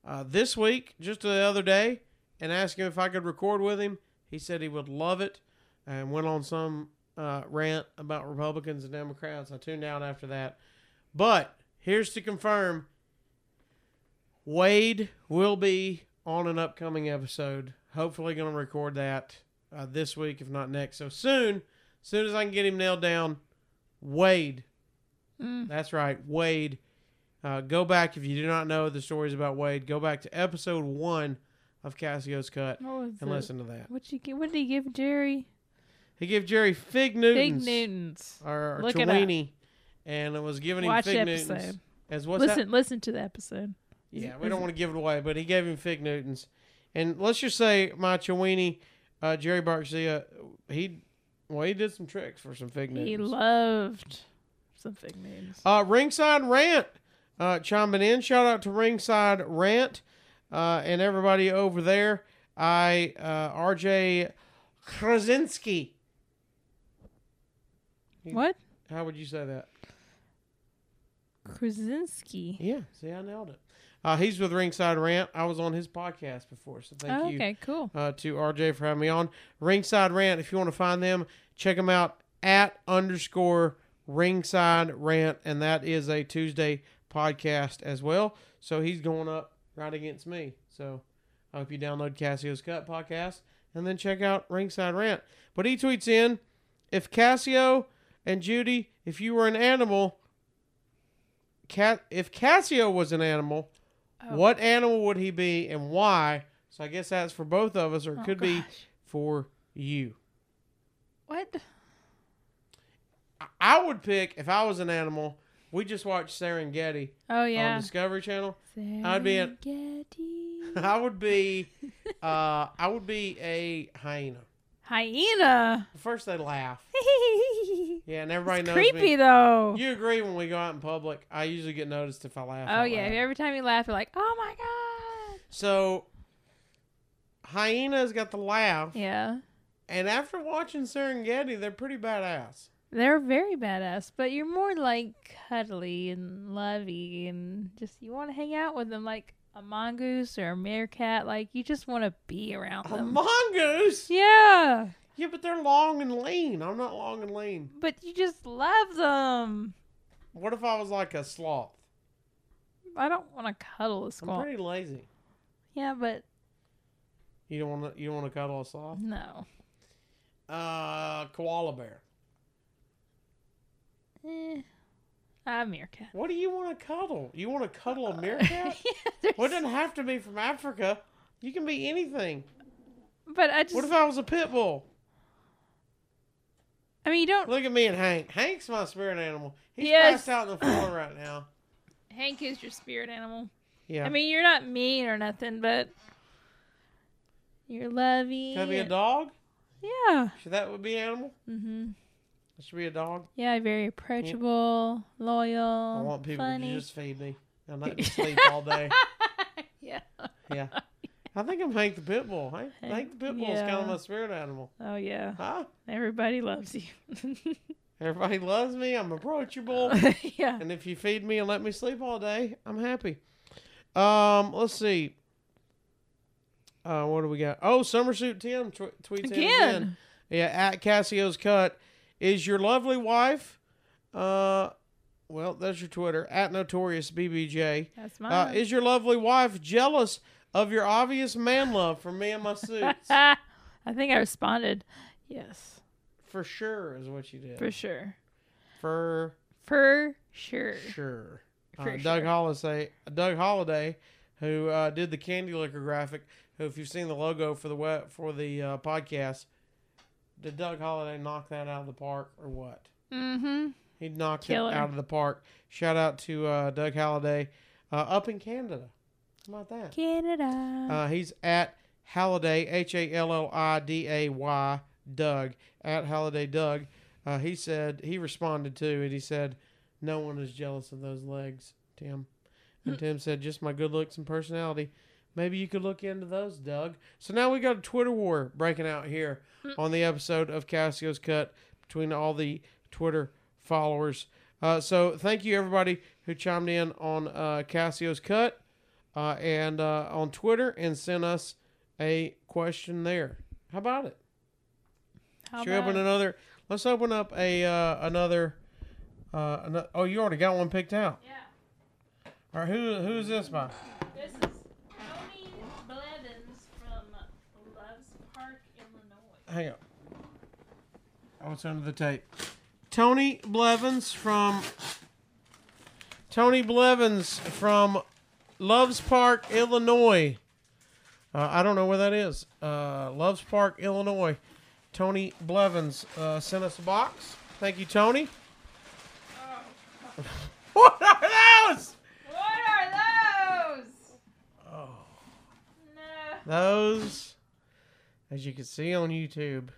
Speaker 1: uh, this week, just the other day, and asked him if I could record with him. He said he would love it, and went on some uh, rant about Republicans and Democrats. I tuned out after that, but here's to confirm: Wade will be on an upcoming episode. Hopefully, going to record that uh, this week, if not next. So soon, soon as I can get him nailed down, Wade.
Speaker 3: Mm.
Speaker 1: That's right, Wade. Uh, go back if you do not know the stories about Wade. Go back to episode one of Casio's Cut and
Speaker 3: it?
Speaker 1: listen to that.
Speaker 3: What you What did he give Jerry?
Speaker 1: He gave Jerry Fig Newtons,
Speaker 3: Newtons.
Speaker 1: or, or
Speaker 3: Look it up.
Speaker 1: And it was giving him
Speaker 3: Watch
Speaker 1: Fig
Speaker 3: the
Speaker 1: Newtons. As what's
Speaker 3: listen,
Speaker 1: that?
Speaker 3: listen to the episode.
Speaker 1: Yeah, we don't want to give it away, but he gave him Fig Newtons, and let's just say my Chewini, uh, Jerry Barcia, he well he did some tricks for some Fig Newtons.
Speaker 3: He loved some fig Newtons.
Speaker 1: Uh, Ringside Rant uh, chiming in. Shout out to Ringside Rant uh, and everybody over there. I uh, RJ Krasinski.
Speaker 3: what?
Speaker 1: How would you say that?
Speaker 3: Krasinski.
Speaker 1: Yeah, see, I nailed it. Uh, he's with Ringside Rant. I was on his podcast before, so thank
Speaker 3: Oh,
Speaker 1: you
Speaker 3: okay, cool.
Speaker 1: uh, to RJ for having me on. Ringside Rant, if you want to find them, check them out at underscore Ringside Rant, and that is a Tuesday podcast as well. So he's going up right against me. So I hope you download Casio's Cut podcast and then check out Ringside Rant. But he tweets in, if Casio and Judy, if you were an animal, Cat, if Casio was an animal,
Speaker 3: Oh.
Speaker 1: what animal would he be and why? So I guess that's for both of us, or it
Speaker 3: Oh,
Speaker 1: could be for you.
Speaker 3: What?
Speaker 1: I- would pick if I was an animal. We just watched Serengeti
Speaker 3: Oh yeah.
Speaker 1: on Discovery Channel. I'd be an-
Speaker 3: Serengeti. <laughs>
Speaker 1: I would be, <laughs> uh, I would be a hyena.
Speaker 3: Hyena.
Speaker 1: First they laugh, <laughs> yeah, and everybody
Speaker 3: it's
Speaker 1: knows
Speaker 3: creepy
Speaker 1: me.
Speaker 3: though.
Speaker 1: You agree when we go out in public? I usually get noticed if I laugh.
Speaker 3: oh yeah.
Speaker 1: loud.
Speaker 3: Every time you laugh, you're like, oh my god.
Speaker 1: So, hyenas got the laugh,
Speaker 3: Yeah.
Speaker 1: and after watching Serengeti, they're pretty badass.
Speaker 3: They're very badass, but you're more like cuddly and lovey and just you want to hang out with them like a mongoose or a meerkat. Like you just want to be around
Speaker 1: A
Speaker 3: them.
Speaker 1: mongoose?
Speaker 3: yeah,
Speaker 1: Yeah, but they're long and lean. I'm not long and lean.
Speaker 3: but you just love them.
Speaker 1: What if I was like a sloth?
Speaker 3: I don't want to cuddle a
Speaker 1: I'm
Speaker 3: squirrel.
Speaker 1: pretty lazy.
Speaker 3: Yeah, but
Speaker 1: You don't want to. You don't want to cuddle a sloth?
Speaker 3: no.
Speaker 1: Uh, koala bear.
Speaker 3: Eh, a meerkat.
Speaker 1: What do you want to cuddle? You want to cuddle <laughs> a meerkat?
Speaker 3: yeah,
Speaker 1: well, it doesn't have to be from Africa. You can be anything.
Speaker 3: but I just.
Speaker 1: What if I was a pit bull?
Speaker 3: I mean, you don't.
Speaker 1: Look at me and Hank. Hank's my spirit animal. He's
Speaker 3: Yes.
Speaker 1: passed out on the floor right now. <clears throat>
Speaker 3: Hank is your spirit animal.
Speaker 1: Yeah.
Speaker 3: I mean, you're not mean or nothing, but you're lovey.
Speaker 1: Can I be a dog?
Speaker 3: Yeah.
Speaker 1: Should that would be animal?
Speaker 3: Mm-hmm.
Speaker 1: Should be a dog.
Speaker 3: Yeah, very approachable, loyal.
Speaker 1: I want people
Speaker 3: funny.
Speaker 1: to just feed me. I'm not just sleep all day.
Speaker 3: yeah.
Speaker 1: Yeah. I think I'm Hank the Pit Bull. Hank, Hank the Pit Bull is kind of my spirit animal.
Speaker 3: Oh yeah.
Speaker 1: Huh?
Speaker 3: Everybody loves you. <laughs>
Speaker 1: Everybody loves me. I'm approachable. <laughs>
Speaker 3: yeah.
Speaker 1: and if you feed me and let me sleep all day, I'm happy. Um, let's see. Uh, what do we got? Oh, Summersuit Tim tw- tweets in again.
Speaker 3: Again.
Speaker 1: Yeah, at Casio's cut. Is your lovely wife? Uh, well, that's your Twitter at Notorious BBJ.
Speaker 3: That's
Speaker 1: Uh,
Speaker 3: mine.
Speaker 1: is your lovely wife jealous of your obvious man love for me and my suits? <laughs>
Speaker 3: I think I responded, yes,
Speaker 1: for sure, is what you did.
Speaker 3: for sure,
Speaker 1: For
Speaker 3: for sure.
Speaker 1: sure.
Speaker 3: For
Speaker 1: uh, Doug
Speaker 3: sure.
Speaker 1: Halliday, Doug Halliday, who uh, did the candy licker graphic. Who, if you've seen the logo for the web, for the uh, podcast, did Doug Halliday knock that out of the park or what?
Speaker 3: Mm-hmm.
Speaker 1: He knocked
Speaker 3: Killer.
Speaker 1: it out of the park. Shout out to uh, Doug Halliday uh, up in Canada. How about that?
Speaker 3: Canada.
Speaker 1: Uh, he's at Halliday, H A L L I D A Y, Doug, at Halliday Doug. Uh, he said, he responded to it. He said, No one is jealous of those legs, Tim. And Tim said, Just my good looks and personality. Maybe you could look into those, Doug. So now we got a Twitter war breaking out here on the episode of Casio's Cut between all the Twitter followers. Uh, so thank you, everybody who chimed in on uh, Casio's Cut uh, and uh, on Twitter and sent us a question there. How about it?
Speaker 3: How
Speaker 1: Should we open
Speaker 3: about-
Speaker 1: another? Let's open up a uh, another. Uh, oh, you already got one picked out.
Speaker 3: Yeah.
Speaker 1: All right, who who's this by?
Speaker 3: This is Tony Blevins from Loves Park, Illinois.
Speaker 1: Hang on. Oh, it's under the tape. Tony Blevins from Tony Blevins from Loves Park, Illinois. Uh, I don't know where that is. Uh, Loves Park, Illinois. Tony Blevins uh, sent us a box. Thank you, Tony. <laughs> what are those?
Speaker 3: What are those?
Speaker 1: Oh.
Speaker 3: No.
Speaker 1: Those, as you can see on YouTube,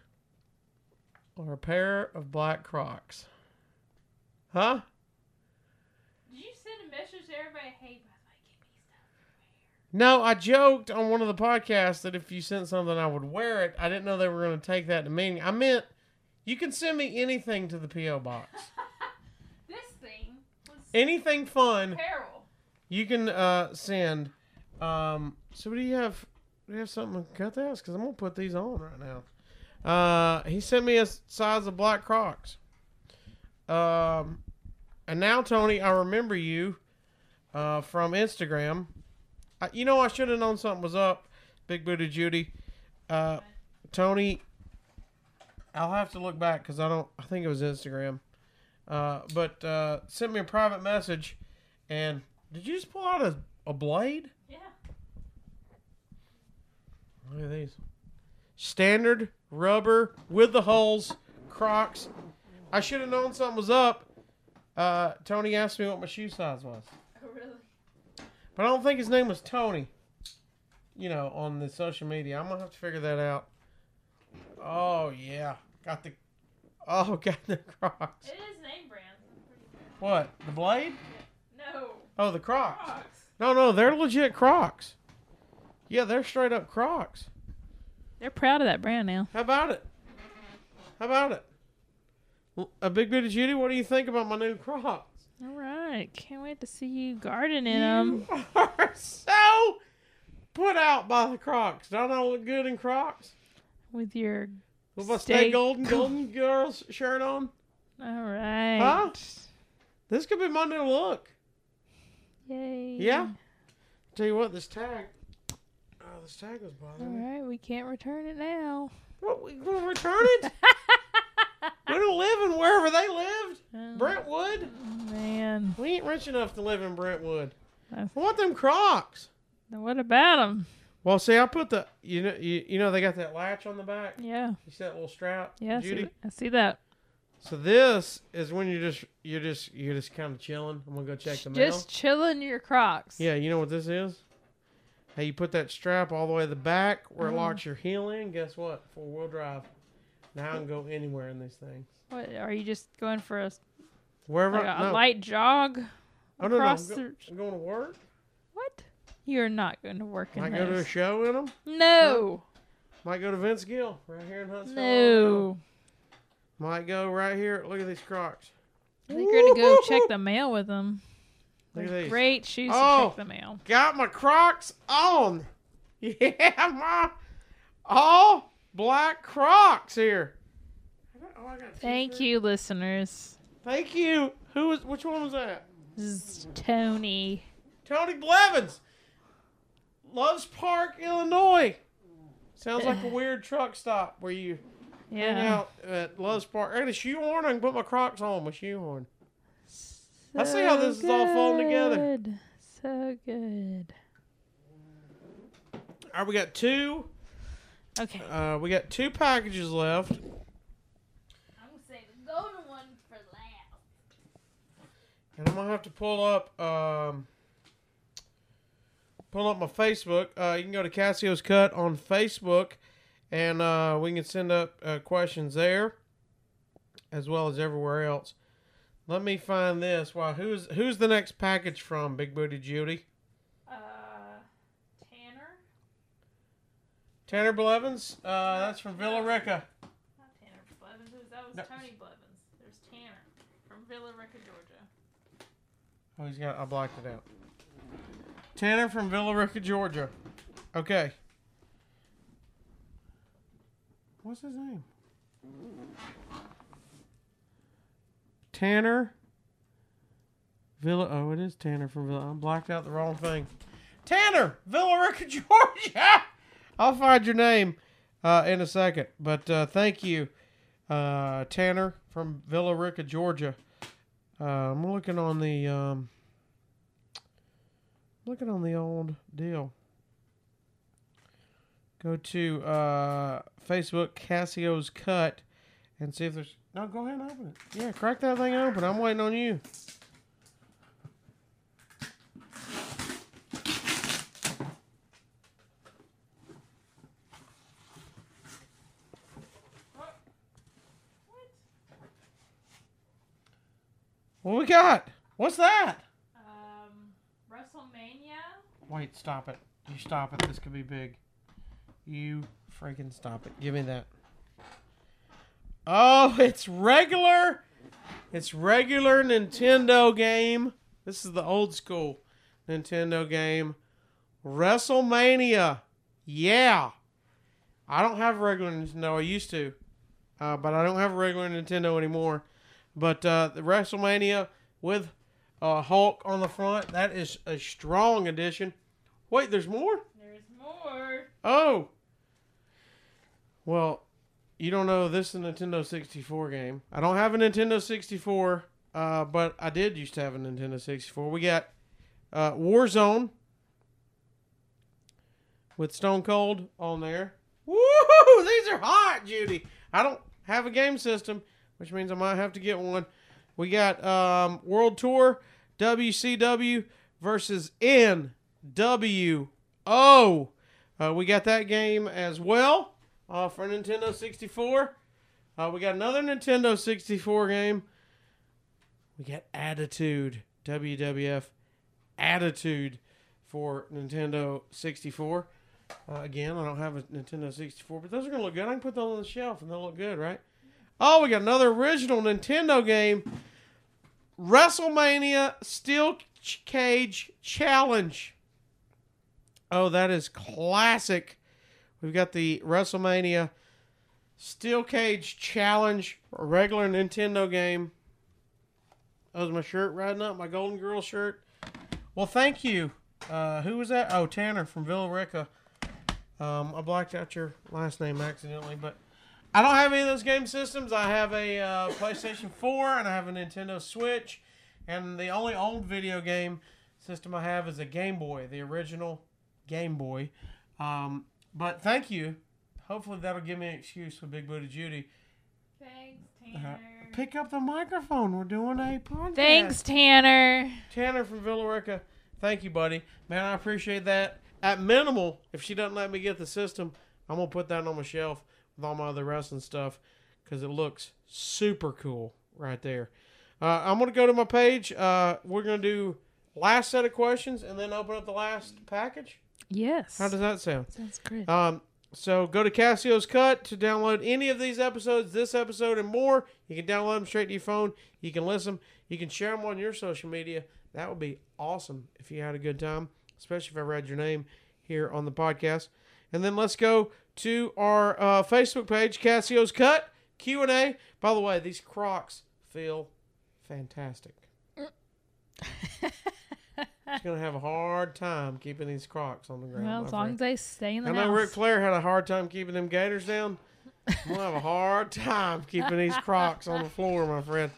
Speaker 1: are a pair of black Crocs. Huh?
Speaker 3: Did you send a message to everybody? Hey, by the way, give me stuff.
Speaker 1: No, I joked on one of the podcasts that if you sent something, I would wear it. I didn't know they were going to take that to meaning. I meant you can send me anything to the P.O. box. <laughs>
Speaker 3: This thing was
Speaker 1: anything fun
Speaker 3: apparel.
Speaker 1: you can uh, send. Um, so, what do you have? You have something to cut this? Because I'm gonna put these on right now. Uh, he sent me a size of black Crocs. Um, and now Tony, I remember you uh, from Instagram. I, you know, I should have known something was up. Big booty Judy, uh, Tony. I'll have to look back because I don't. I think it was Instagram. Uh, but uh, sent me a private message, and did you just pull out a, a blade?
Speaker 3: Yeah.
Speaker 1: Look at these. Standard rubber with the holes, Crocs. I should have known something was up. Uh, Tony asked me what my shoe size was,
Speaker 3: Oh, really?
Speaker 1: but I don't think his name was Tony. You know, on the social media, I'm gonna have to figure that out. Oh yeah, got the. Oh, <laughs> got the Crocs.
Speaker 3: It is name brand. I'm pretty sure.
Speaker 1: What? The blade?
Speaker 3: No.
Speaker 1: Oh, the Crocs.
Speaker 3: Crocs.
Speaker 1: No, no, they're legit Crocs. Yeah, they're straight up Crocs.
Speaker 3: They're proud of that brand now.
Speaker 1: How about it? How about it? Well, A big bit of Judy, what do you think about my new Crocs?
Speaker 3: All right. Can't wait to see you garden in them.
Speaker 1: You <laughs> are so put out by the Crocs. Don't I look good in Crocs?
Speaker 3: with your.
Speaker 1: With my
Speaker 3: Stay
Speaker 1: Stay Golden <laughs> Golden Girls shirt on?
Speaker 3: All right.
Speaker 1: Huh? This could be my new look.
Speaker 3: Yay.
Speaker 1: Yeah? Tell you what, this tag. This tag was
Speaker 3: All
Speaker 1: bothering me.
Speaker 3: right. We can't return it now.
Speaker 1: What, we gonna return it? <laughs> we don't live in wherever they lived.
Speaker 3: Oh,
Speaker 1: Brentwood?
Speaker 3: man.
Speaker 1: We ain't rich enough to live in Brentwood.
Speaker 3: That's-
Speaker 1: I want them Crocs.
Speaker 3: Now What about them?
Speaker 1: Well, see, I put the you know you, you know they got that latch on the back.
Speaker 3: Yeah.
Speaker 1: You see that little strap,
Speaker 3: Yeah. I see,
Speaker 1: Judy.
Speaker 3: I see that.
Speaker 1: So this is when you're just you're just you're just kind of chilling. I'm gonna go check the mail.
Speaker 3: Just chilling your Crocs.
Speaker 1: Yeah, you know what this is? Hey, you put that strap all the way to the back where it
Speaker 3: Oh.
Speaker 1: locks your heel in. Guess what? Four wheel drive. Now I can go anywhere in these things.
Speaker 3: What are you just going for a,
Speaker 1: Wherever.
Speaker 3: like a,
Speaker 1: no.
Speaker 3: light jog
Speaker 1: oh no, no, I'm,
Speaker 3: across
Speaker 1: go-
Speaker 3: the?
Speaker 1: I'm going to work.
Speaker 3: What? You're not going to work in
Speaker 1: Might go to a
Speaker 3: those.
Speaker 1: show in them.
Speaker 3: No.
Speaker 1: Might go to Vince Gill right here in Huntsville.
Speaker 3: No.
Speaker 1: Might go right here. Look at these Crocs.
Speaker 3: I think you're going to go check <laughs> the mail with them.
Speaker 1: Look at these.
Speaker 3: Great shoes
Speaker 1: Oh.
Speaker 3: to check the mail.
Speaker 1: Got my Crocs on. <laughs> Yeah, my all black Crocs here. Oh, I got
Speaker 3: Thank you, listeners.
Speaker 1: Thank you. Who was? Which one was that?
Speaker 3: This is Tony.
Speaker 1: Tony Blevins. Loves Park, Illinois. Sounds like a <sighs> weird truck stop where you hang
Speaker 3: Yeah.
Speaker 1: out at Loves Park. I got a shoehorn. I can put my Crocs on my shoehorn. Let's see how this is all falling together.
Speaker 3: So good.
Speaker 1: All right, we got two.
Speaker 3: Okay.
Speaker 1: Uh, we got two packages left.
Speaker 3: I'm gonna say the golden one for last.
Speaker 1: And I'm gonna have to pull up um pull up my Facebook. Uh, you can go to Casio's Cut on Facebook, and uh, we can send up uh, questions there, as well as everywhere else. Let me find this. Wow, who's who's the next package from Big Booty Judy?
Speaker 3: Uh, Tanner.
Speaker 1: Tanner Blevins. Uh, that's from Villa Rica.
Speaker 3: Not Tanner Blevins. That was
Speaker 1: No.
Speaker 3: Tony Blevins. There's Tanner from Villa Rica, Georgia.
Speaker 1: Oh, he's got. I blocked it out. Tanner from Villa Rica, Georgia. Okay. What's his name? Tanner. Villa. Oh, it is Tanner from Villa. I blocked out the wrong thing. Tanner, Villa Rica, <laughs> Georgia. I'll find your name uh, in a second. But uh, thank you, uh, Tanner from Villa Rica, Georgia. Uh, I'm looking on the um, looking on the old deal. Go to uh, Facebook Casio's Cut and see if there's. No, go ahead and open it. Yeah, crack that thing open. I'm waiting on you. What What we got? What's that?
Speaker 3: Um, WrestleMania.
Speaker 1: Wait, stop it. You stop it. This could be big. You freaking stop it. Give me that. Oh, <laughs> it's regular. It's regular Nintendo game. This is the old school Nintendo game. WrestleMania. Yeah. I don't have regular Nintendo. I used to. Uh, but I don't have a regular Nintendo anymore. But uh, the WrestleMania with uh, Hulk on the front, that is a strong addition. Wait, there's more?
Speaker 3: There's more.
Speaker 1: Oh. Well, you don't know this is a Nintendo 64 game. I don't have a Nintendo 64, uh, but I did used to have a Nintendo 64. We got uh, Warzone with Stone Cold on there. Woo! These are hot, Judy. I don't have a game system, which means I might have to get one. We got um, World Tour WCW versus NWO. Uh, we got that game as well uh, for Nintendo 64. Uh, we got another Nintendo 64 game. We got Attitude, WWF Attitude for Nintendo 64. Uh, again, I don't have a Nintendo 64, but those are going to look good. I can put those on the shelf and they'll look good, right? Oh, we got another original Nintendo game WrestleMania Steel Cage Challenge. Oh, that is classic. We've got the WrestleMania Steel Cage Challenge, regular Nintendo game. That was my shirt riding up, my Golden Girl shirt. Well, thank you. Uh, who was that? Oh, Tanner from Villa Rica. Um, I blacked out your last name accidentally, but I don't have any of those game systems. I have a uh, PlayStation 4 and I have a Nintendo Switch, and the only old video game system I have is a Game Boy, the original Game Boy. Um, but thank you. Hopefully that'll give me an excuse for Big Booty Judy.
Speaker 3: Thanks,
Speaker 1: Uh,
Speaker 3: Tanner.
Speaker 1: pick up the microphone. We're doing a podcast.
Speaker 3: Thanks, Tanner.
Speaker 1: Tanner from Villa Rica. Thank you, buddy. Man, I appreciate that. At minimal, if she doesn't let me get the system, I'm gonna put that on my shelf with all my other wrestling stuff because it looks super cool right there. Uh, I'm gonna go to my page. Uh, we're gonna do last set of questions and then open up the last package.
Speaker 3: Yes.
Speaker 1: How does that sound?
Speaker 3: Sounds great.
Speaker 1: Um, so go to Casio's Cut to download any of these episodes, this episode, and more. You can download them straight to your phone. You can listen. You can share them on your social media. That would be awesome if you had a good time, especially if I read your name here on the podcast. And then let's go to our uh, Facebook page, Casio's Cut Q and A. By the way, these Crocs feel fantastic. <laughs> It's gonna have a hard time keeping these Crocs on the ground.
Speaker 3: well, as long
Speaker 1: friend.
Speaker 3: as they stay in the
Speaker 1: I
Speaker 3: house.
Speaker 1: know Ric Flair had a hard time keeping them Gators down. I'm gonna have a hard time keeping these Crocs on the floor, my friend.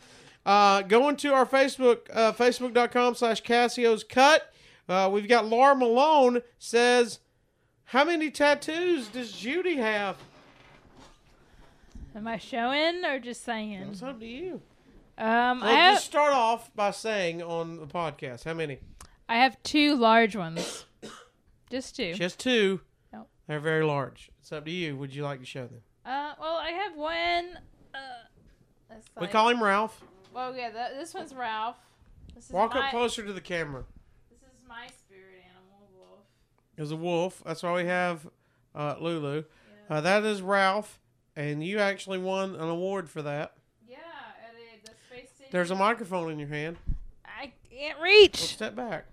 Speaker 1: Uh, going to our Facebook, uh, facebook.com slash Casio's Cut. Uh, we've got Laura Malone says, "How many tattoos does Judy have?"
Speaker 3: Am I showing or just saying?
Speaker 1: It's up to you.
Speaker 3: Um, I
Speaker 1: Well,
Speaker 3: have
Speaker 1: just start off by saying on the podcast how many.
Speaker 3: I have two large ones. <coughs> Just two.
Speaker 1: Just two.
Speaker 3: Nope.
Speaker 1: They're very large. It's up to you. Would you like to show them?
Speaker 3: Uh, well, I have one. Uh, that's
Speaker 1: We
Speaker 3: like-
Speaker 1: call him Ralph.
Speaker 3: Well, yeah, th- this one's Ralph. This is
Speaker 1: Walk
Speaker 3: my,
Speaker 1: up closer to the camera.
Speaker 3: This is my spirit animal, Wolf.
Speaker 1: is a wolf. That's why we have uh, Lulu. Uh, that is Ralph, and you actually won an award for that.
Speaker 3: Yeah, at a, the Space City.
Speaker 1: There's a microphone in your hand.
Speaker 3: I can't
Speaker 1: Well,
Speaker 3: reach.
Speaker 1: step back.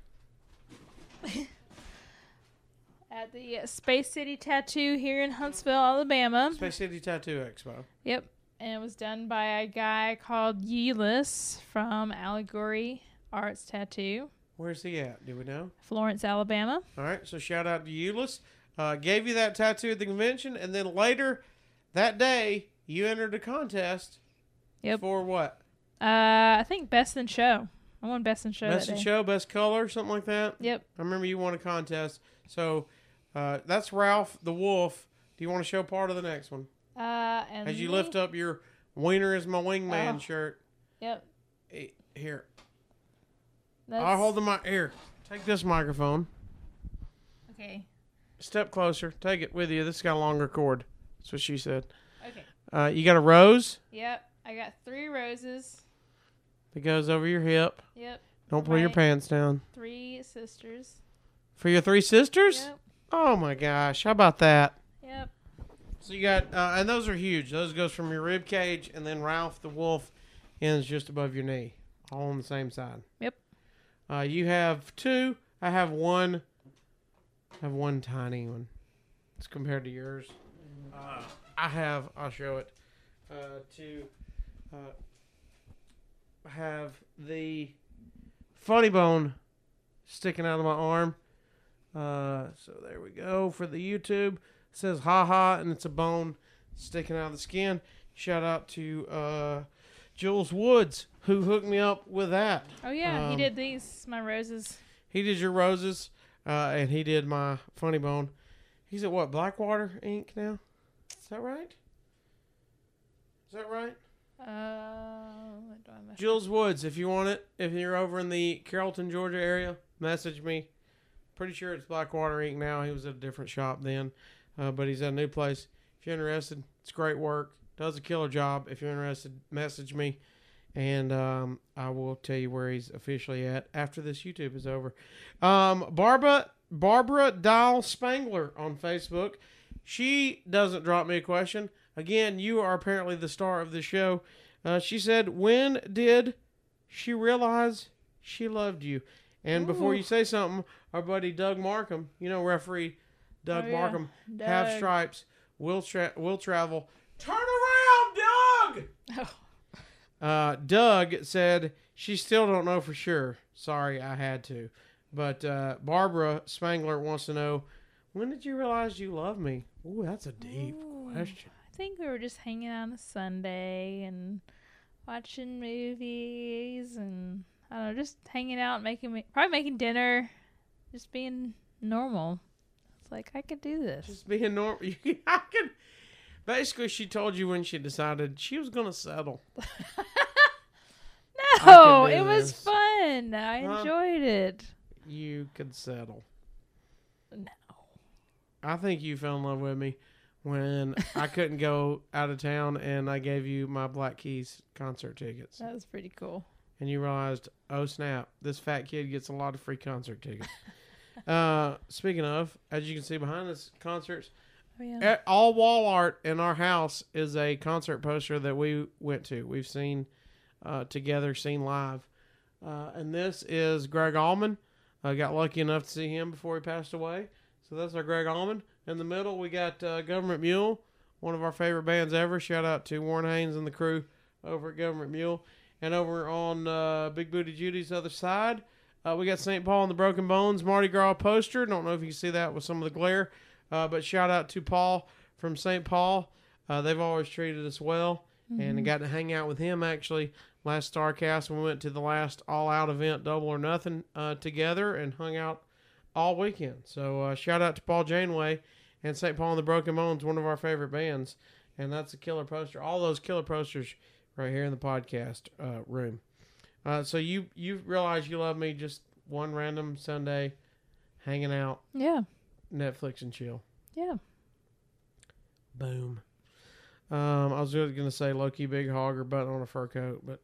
Speaker 1: <laughs>
Speaker 3: At the uh, Space City Tattoo here in Huntsville, Alabama.
Speaker 1: Space City Tattoo Expo.
Speaker 3: Yep. And it was done by a guy called Yeelis from Allegory Arts Tattoo,
Speaker 1: Where's he at? Do we know?
Speaker 3: Florence, Alabama.
Speaker 1: All right. So shout out to Euless. Uh, gave you that tattoo at the convention, and then later that day you entered a contest.
Speaker 3: Yep.
Speaker 1: For what?
Speaker 3: Uh, I think Best in Show. I won Best in Show.
Speaker 1: Best in show, best color, something like that.
Speaker 3: Yep.
Speaker 1: I remember you won a contest. So uh, that's Ralph the Wolf. Do you want to show part of the next one?
Speaker 3: Uh, and
Speaker 1: As you
Speaker 3: me-
Speaker 1: lift up your Wiener is my wingman
Speaker 3: Oh.
Speaker 1: shirt.
Speaker 3: Yep.
Speaker 1: Eh, Here.
Speaker 3: That's,
Speaker 1: I'll hold the mic. Here. Take this microphone.
Speaker 3: Okay.
Speaker 1: Step closer. Take it with you. This has got a longer cord. That's what she said.
Speaker 3: Okay.
Speaker 1: Uh, you got a rose
Speaker 3: Yep. I got three roses.
Speaker 1: That goes over your hip.
Speaker 3: Yep.
Speaker 1: Don't pull your
Speaker 3: Right.
Speaker 1: pants down.
Speaker 3: Three sisters.
Speaker 1: For your three sisters?
Speaker 3: Yep.
Speaker 1: Oh my gosh. How about that?
Speaker 3: Yep.
Speaker 1: So you got, uh, and those are huge. Those goes from your rib cage, and then Ralph the wolf ends just above your knee, all on the same side.
Speaker 3: Yep.
Speaker 1: Uh, you have two. I have one. I have one tiny one. It's compared to yours. Uh, I have. I'll show it. Uh, to uh, have the funny bone sticking out of my arm. Uh, so there we go for the YouTube. It says ha ha, and it's a bone sticking out of the skin. Shout out to uh, Jules Woods who hooked me up with that.
Speaker 3: Oh yeah, he
Speaker 1: Um,
Speaker 3: did these my roses.
Speaker 1: He did your roses, uh, and he did my funny bone. He's at what Blackwater Ink now? Is that right? Is that right?
Speaker 3: Uh,
Speaker 1: Jules Woods, if you want it, if you're over in the Carrollton, Georgia area, message me. Pretty sure it's Blackwater Ink now. He was at a different shop then, uh, but he's at a new place. If you're interested, it's great work. Does a killer job. If you're interested, message me, and um, I will tell you where he's officially at after this YouTube is over. Um, Barbara Barbara Dial Spangler on Facebook. She doesn't drop me a question. Again, you are apparently the star of the show. Uh, she said, "When did she realize she loved you?" And before you say something, our buddy Doug Markham, you know referee Doug
Speaker 3: Oh.
Speaker 1: Markham, have
Speaker 3: Doug.
Speaker 1: stripes, will tra- will travel. Turn around, Doug. <laughs>
Speaker 3: Oh,
Speaker 1: Uh, Doug said she still don't know for sure. Sorry, I had to. But uh, Barbara Spangler wants to know when did you realize you love me? Ooh, that's a deep
Speaker 3: Ooh.
Speaker 1: question.
Speaker 3: I think we were just hanging out on a Sunday and watching movies and I don't know, just hanging out, making probably making dinner, just being normal. It's like I could do this.
Speaker 1: Just being normal. <laughs> I can. Basically, she told you when she decided she was gonna settle. <laughs>
Speaker 3: no, it was fun. I
Speaker 1: Huh?
Speaker 3: enjoyed it.
Speaker 1: You could settle.
Speaker 3: No.
Speaker 1: I think you fell in love with me when I couldn't go out of town and I gave you my Black Keys concert tickets.
Speaker 3: That was pretty cool.
Speaker 1: and you realized, oh snap, this fat kid gets a lot of free concert tickets. <laughs> uh, speaking of, as you can see behind us, concerts.
Speaker 3: Oh, yeah.
Speaker 1: All wall art in our house is a concert poster that we went to. We've seen uh, together, seen live. Uh, and this is Gregg Allman. I got lucky enough to see him before he passed away. So that's our Gregg Allman. In the middle, we got uh, Government Mule, one of our favorite bands ever. Shout out to Warren Haynes and the crew over at Government Mule. And over on uh, Big Booty Judy's other side, uh, we got St. Paul and the Broken Bones Mardi Gras poster. Don't know if you can see that with some of the glare. Uh, but shout out to Paul from St. Paul. Uh, they've always treated us well. And I got to hang out with him actually last Starcast. We went to the last all out event, Double or Nothing, uh, together and hung out all weekend. So uh, shout out to Paul Janeway and St. Paul and the Broken Bones, one of our favorite bands. And that's a killer poster. All those killer posters right here in the podcast uh, room. Uh, so you you realize you love me just one random Sunday hanging out,
Speaker 3: Yeah.
Speaker 1: Netflix and chill.
Speaker 3: Yeah.
Speaker 1: Boom. Um, I was really gonna say Loki Big Hog or button on a fur coat, but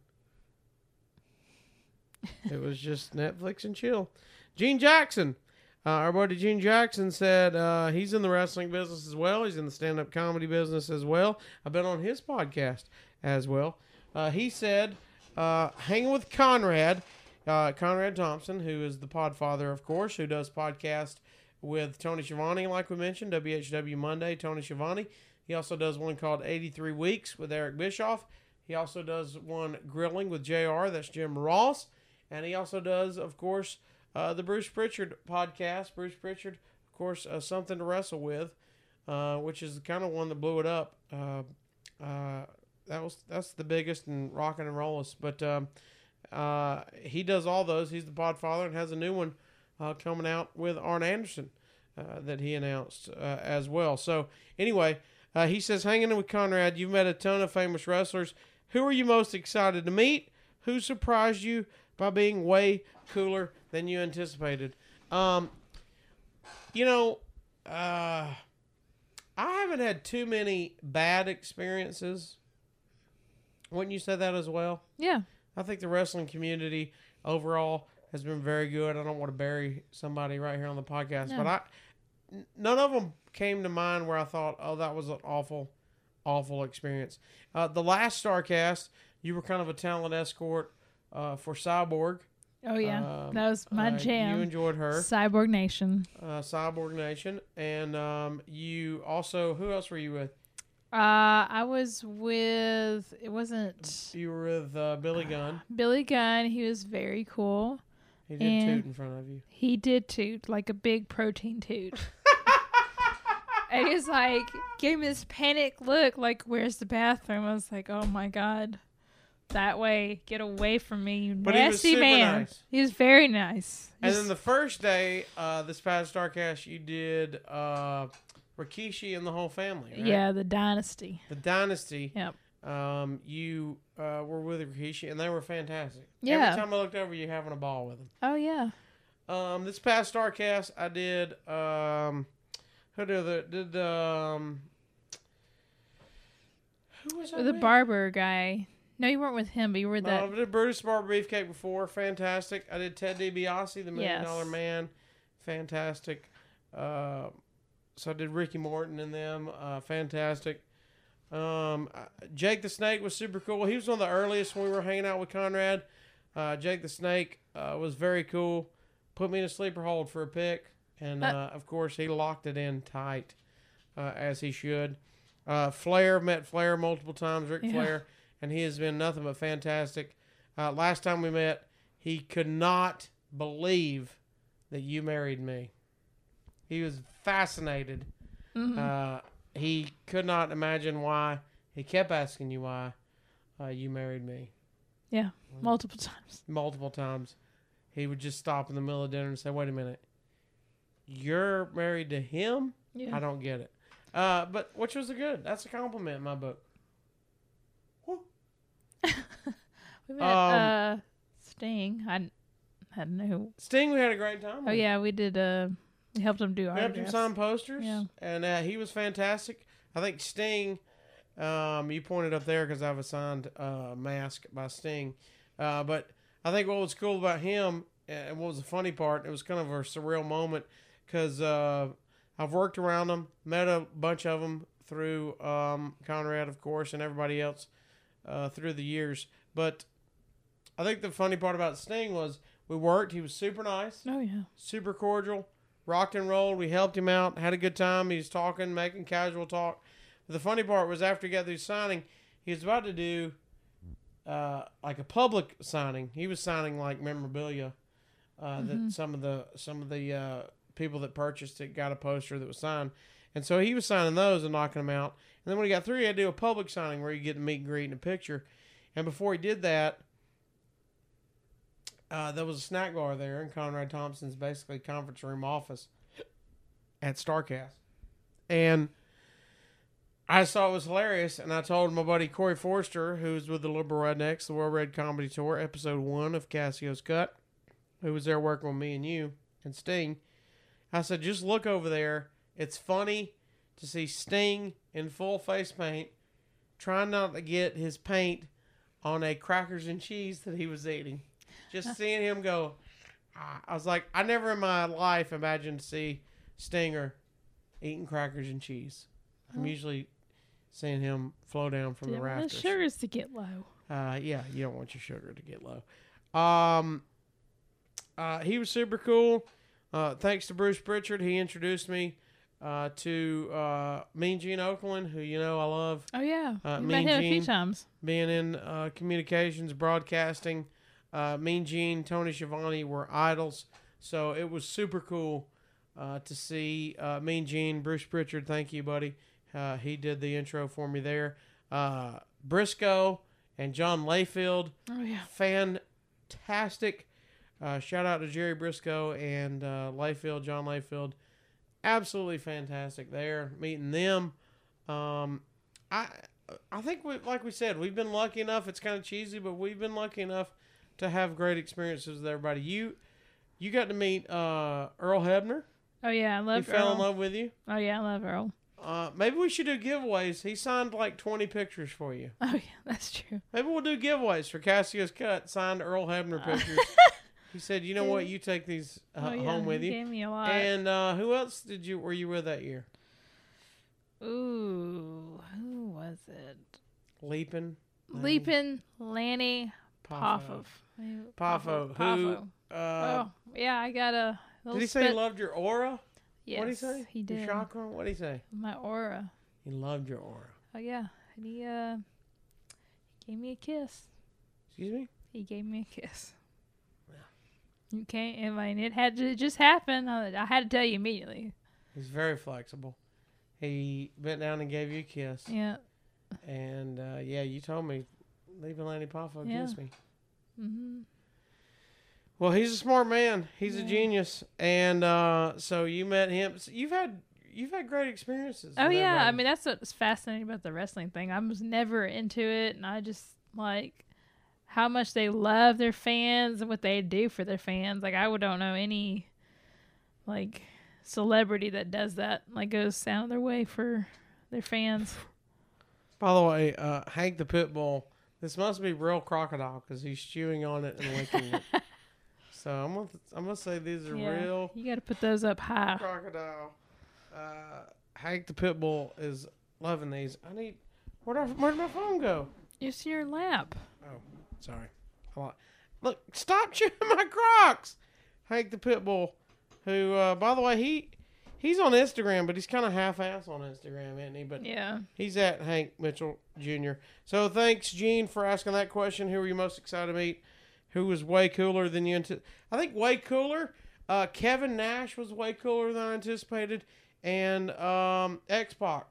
Speaker 1: <laughs> it was just Netflix and chill. Gene Jackson, uh, our buddy Gene Jackson said uh, he's in the wrestling business as well. He's in the stand-up comedy business as well. I've been on his podcast as well. Uh, he said uh, hanging with Conrad, uh, Conrad Thompson, who is the Podfather, of course, who does podcast with Tony Schiavone, like we mentioned, WHW Monday, Tony Schiavone. He also does one called 83 Weeks with Eric Bischoff. He also does one Grilling with JR, that's Jim Ross. And he also does, of course, uh, the Bruce Pritchard podcast. Bruce Pritchard, of course, uh, Something to Wrestle With, uh, which is the kind of one that blew it up. Uh, uh, that was that's the biggest and rockin' and rollest. But um, uh, he does all those. He's the Podfather and has a new one coming out with Arn Anderson that he announced as well. So anyway, he says, hanging with Conrad, you've met a ton of famous wrestlers. Who are you most excited to meet? Who surprised you by being way cooler than you anticipated? Um, you know, uh, I haven't had too many bad experiences. Wouldn't you say that as well?
Speaker 3: Yeah.
Speaker 1: I think the wrestling community overall has been very good. I don't want to bury somebody right here on the podcast,
Speaker 3: No.
Speaker 1: but I n- none of them came to mind where I thought, "Oh, that was an awful, awful experience." Uh, the last Starcast, you were kind of a talent escort uh, for Cyborg.
Speaker 3: Oh yeah.
Speaker 1: Um,
Speaker 3: that was my
Speaker 1: Uh,
Speaker 3: jam.
Speaker 1: You enjoyed her,
Speaker 3: Cyborg Nation.
Speaker 1: uh, Cyborg Nation, and um, you also. Who else were you with?
Speaker 3: Uh, I was with. It wasn't
Speaker 1: You were with uh, Billy Gunn. <sighs>
Speaker 3: Billy Gunn. He was very cool.
Speaker 1: He did
Speaker 3: And-
Speaker 1: toot in front of you.
Speaker 3: He did toot like a big protein toot. <laughs> and he's like, gave me this panic look, like, "Where's the bathroom?" I was like, "Oh my god." That way, get away from me, you
Speaker 1: But
Speaker 3: nasty
Speaker 1: super
Speaker 3: man.
Speaker 1: nice.
Speaker 3: He was very nice.
Speaker 1: And
Speaker 3: Just-
Speaker 1: then the first day, uh, this past Starcast, you did uh, Rikishi and the whole family. Right?
Speaker 3: yeah, the dynasty.
Speaker 1: The Dynasty.
Speaker 3: Yep.
Speaker 1: Um, you uh, were with Rikishi, and they were fantastic.
Speaker 3: Yeah.
Speaker 1: Every time I looked over, you having a ball with them.
Speaker 3: Oh yeah.
Speaker 1: Um, this past Starcast, I did. Um, who did the did um. Who was I
Speaker 3: the
Speaker 1: with?
Speaker 3: barber guy. No, you weren't with him, but you were with that.
Speaker 1: I did Brutus Barber Beefcake before. Fantastic. I did Ted DiBiase, the Million
Speaker 3: Yes.
Speaker 1: Dollar Man. Fantastic. Uh, so I did Ricky Morton and them. Uh, fantastic. Um, Jake the Snake was super cool. He was one of the earliest when we were hanging out with Conrad. Uh, Jake the Snake uh, was very cool. Put me in a sleeper hold for a pick. And,
Speaker 3: Uh.
Speaker 1: uh, of course, he locked it in tight, uh, as he should. Uh, Flair, met Flair multiple times, Rick
Speaker 3: Yeah.
Speaker 1: Flair, and he has been nothing but fantastic. Uh, last time we met, he could not believe that you married me. He was fascinated.
Speaker 3: Mhm.
Speaker 1: Uh, he could not imagine why. He kept asking you why uh, you married me
Speaker 3: yeah, multiple times.
Speaker 1: multiple times. He would just stop in the middle of dinner and say, "Wait a minute, you're married to him?
Speaker 3: Yeah.
Speaker 1: I don't get it." Uh, but which was a good. That's a compliment in my book.
Speaker 3: We met
Speaker 1: Um,
Speaker 3: uh, Sting. I, I don't know. Who.
Speaker 1: Sting, we had a great time.
Speaker 3: Oh
Speaker 1: with.
Speaker 3: yeah, we did. Uh, we helped him do
Speaker 1: We helped him sign posters,
Speaker 3: Yeah.
Speaker 1: and uh, he was fantastic. I think Sting, um, you pointed up there because I have a signed uh, mask by Sting, uh, but I think what was cool about him and what was the funny part, it was kind of a surreal moment because uh, I've worked around them, met a bunch of them through um, Conrad, of course, and everybody else uh, through the years. But I think the funny part about Sting was we worked. He was super nice,
Speaker 3: Oh yeah.
Speaker 1: super cordial, rocked and rolled. We helped him out, had a good time. He was talking, making casual talk. But the funny part was after he got through signing, he was about to do uh, like a public signing. He was signing like memorabilia uh, that some of the some of the uh, people that purchased it got a poster that was signed, and so he was signing those and knocking them out. And then when he got through, he had to do a public signing where you get to meet and greet and a picture. And before he did that, uh, there was a snack bar there in Conrad Thompson's basically conference room office at Starcast, and I saw it was hilarious, and I told my buddy Corey Forrester, who's with the Liberal Rednecks, the World Red Comedy Tour, episode one of Casio's Cut, who was there working with me and you and Sting. I said, just look over there. It's funny to see Sting in full face paint, trying not to get his paint on a crackers and cheese that he was eating. Just seeing him go, ah, I was like, I never in my life imagined to see Stinger eating crackers and cheese. I'm usually seeing him flow down from the
Speaker 3: Didn't want the
Speaker 1: rafters.
Speaker 3: sugars to get low.
Speaker 1: Uh, yeah, you don't want your sugar to get low. Um, uh, he was super cool. Uh, thanks to Bruce Pritchard, he introduced me uh, to uh, Mean Gene Okerlund, who you know I love.
Speaker 3: Oh yeah.
Speaker 1: Uh,
Speaker 3: we
Speaker 1: Mean
Speaker 3: met him a few
Speaker 1: Gene.
Speaker 3: times.
Speaker 1: Being in uh, communications, broadcasting, uh, Mean Gene, Tony Schiavone were idols. So it was super cool uh, to see uh, Mean Gene, Bruce Pritchard. Thank you, buddy. Uh, he did the intro for me there. Uh, Brisco and John Layfield
Speaker 3: Oh yeah.
Speaker 1: fantastic. Uh, shout out to Jerry Brisco and uh, Layfield, John Layfield. Absolutely fantastic there. Meeting them. Um, I I think we like we said we've been lucky enough. It's kind of cheesy, but we've been lucky enough to have great experiences with everybody. You you got to meet uh, Earl Hebner.
Speaker 3: Oh yeah. I love.
Speaker 1: He
Speaker 3: love
Speaker 1: fell in love with you.
Speaker 3: Oh yeah. I love Earl.
Speaker 1: Uh, maybe we should do giveaways. He signed like twenty pictures for you.
Speaker 3: Oh yeah. <laughs> That's true.
Speaker 1: Maybe we'll do giveaways for Casio's cut signed Earl Hebner pictures. <laughs> he said, "You know what? You take these uh,
Speaker 3: oh yeah.
Speaker 1: home with you."
Speaker 3: Gave me a lot.
Speaker 1: And uh, who else did you were you with that year?
Speaker 3: Ooh, who was it?
Speaker 1: Leaping,
Speaker 3: Leaping Lanny
Speaker 1: Poffo.
Speaker 3: Poffo.
Speaker 1: Poffo, who-
Speaker 3: Poffo.
Speaker 1: Uh,
Speaker 3: oh yeah, I got a.
Speaker 1: did
Speaker 3: little
Speaker 1: he say he loved your aura?
Speaker 3: Yes,
Speaker 1: what did he say?
Speaker 3: He did.
Speaker 1: Your chakra? What did he say?
Speaker 3: My aura.
Speaker 1: He loved your aura.
Speaker 3: Oh yeah, and he uh, he gave me a kiss.
Speaker 1: Excuse me.
Speaker 3: He gave me a kiss. You can't. I mean, it had to just happen. I, I had to tell you immediately.
Speaker 1: He's very flexible. He bent down and gave you a kiss,
Speaker 3: Yeah.
Speaker 1: and uh, yeah, you told me, leaving Lanny Poffo
Speaker 3: Yeah.
Speaker 1: me.
Speaker 3: hmm
Speaker 1: Well, he's a smart man. He's a genius, and uh, so you met him. So you've had you've had great experiences.
Speaker 3: Oh yeah, I mean that's what's fascinating about the wrestling thing. I was never into it, and I just like how much they love their fans and what they do for their fans. Like I would don't know any like celebrity that does that. Like goes out of their way for their fans.
Speaker 1: By the way, uh, Hank the pit bull. This must be real crocodile because he's chewing on it and licking it. <laughs> So I'm gonna I'm gonna say these are
Speaker 3: Yeah,
Speaker 1: real
Speaker 3: you got to put those up high.
Speaker 1: crocodile. Uh, Hank the pit bull is loving these. I need where would where'd my phone go?
Speaker 3: It's in your lap.
Speaker 1: Oh, sorry. Look, stop <laughs> chewing my Crocs. Hank the pit bull, who, uh, by the way, he he's on Instagram, but he's kind of half-ass on Instagram, isn't he? But
Speaker 3: Yeah.
Speaker 1: he's at Hank Mitchell Jr. So thanks, Gene, for asking that question. Who are you most excited to meet? Who was way cooler than you? Ante- I think way cooler. Uh, Kevin Nash was way cooler than I anticipated, and um, X Pac.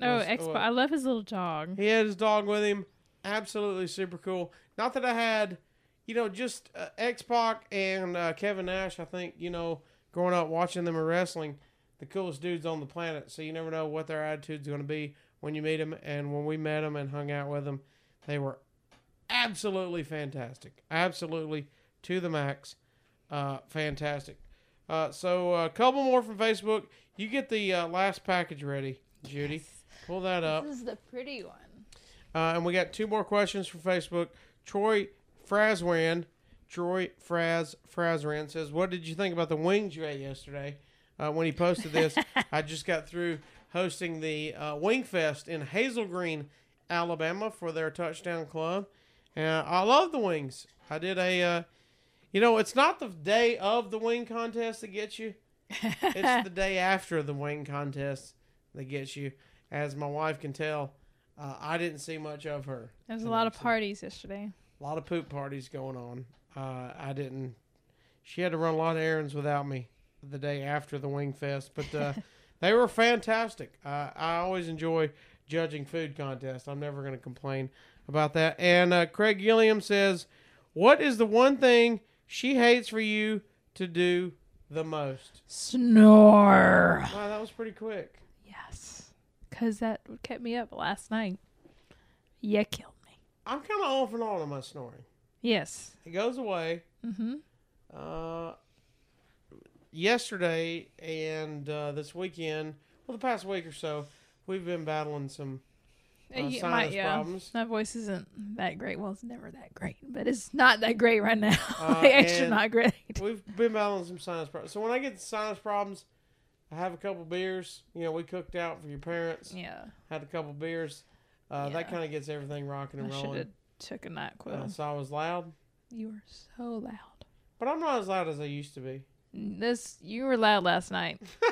Speaker 3: Oh, Expo.
Speaker 1: was-
Speaker 3: I love his little dog.
Speaker 1: He had his dog with him. Absolutely super cool. Not that I had, you know, just uh, X Pac and uh, Kevin Nash. I think you know, growing up watching them in wrestling, the coolest dudes on the planet. So you never know what their attitude's going to be when you meet them. And when we met them and hung out with them, they were absolutely fantastic. Absolutely to the max. Uh, fantastic. Uh, so a couple more from Facebook. You get the uh, last package ready, Judy. Pull that up.
Speaker 3: This is the pretty one.
Speaker 1: Uh, and we got two more questions from Facebook. Troy Fraswan Troy Fraz Frazran says, "What did you think about the wings you ate yesterday?" Uh, when he posted this, <laughs> I just got through hosting the uh, Wing Fest in Hazel Green, Alabama, for their touchdown club, and I love the wings. I did a, uh, you know, it's not the day of the wing contest that gets you; it's the <laughs> day after the wing contest that gets you. As my wife can tell, uh, I didn't see much of her.
Speaker 3: There was a lot of parties yesterday.
Speaker 1: a lot of poop parties going on. Uh, I didn't. She had to run a lot of errands without me the day after the Wing Fest, but uh, <laughs> they were fantastic. Uh, I always enjoy judging food contests. I'm never going to complain about that. And uh, Craig Gilliam says, "What is the one thing she hates for you to do the most?"
Speaker 3: Snore.
Speaker 1: Wow, that was pretty quick.
Speaker 3: Yes. Because that kept me up last night. You killed me.
Speaker 1: I'm kind of off and on on my snoring.
Speaker 3: Yes.
Speaker 1: It goes away.
Speaker 3: Mm-hmm.
Speaker 1: Uh, yesterday and uh, this weekend, well, the past week or so, we've been battling some uh, sinus
Speaker 3: might- yeah.
Speaker 1: problems.
Speaker 3: My voice isn't that great. Well, it's never that great, but it's not that great right now.
Speaker 1: Uh, <laughs>
Speaker 3: like extra not great.
Speaker 1: We've been battling some sinus problems. So when I get sinus problems, I have a couple beers. You know, we cooked out for your parents.
Speaker 3: Yeah.
Speaker 1: Had a couple beers. Uh, That kind of gets everything rocking
Speaker 3: I
Speaker 1: and
Speaker 3: should
Speaker 1: rolling.
Speaker 3: Took a NyQuil.
Speaker 1: Uh, so I was loud,
Speaker 3: you were so loud.
Speaker 1: but I'm not as loud as I used to be.
Speaker 3: This you were loud last night. <laughs>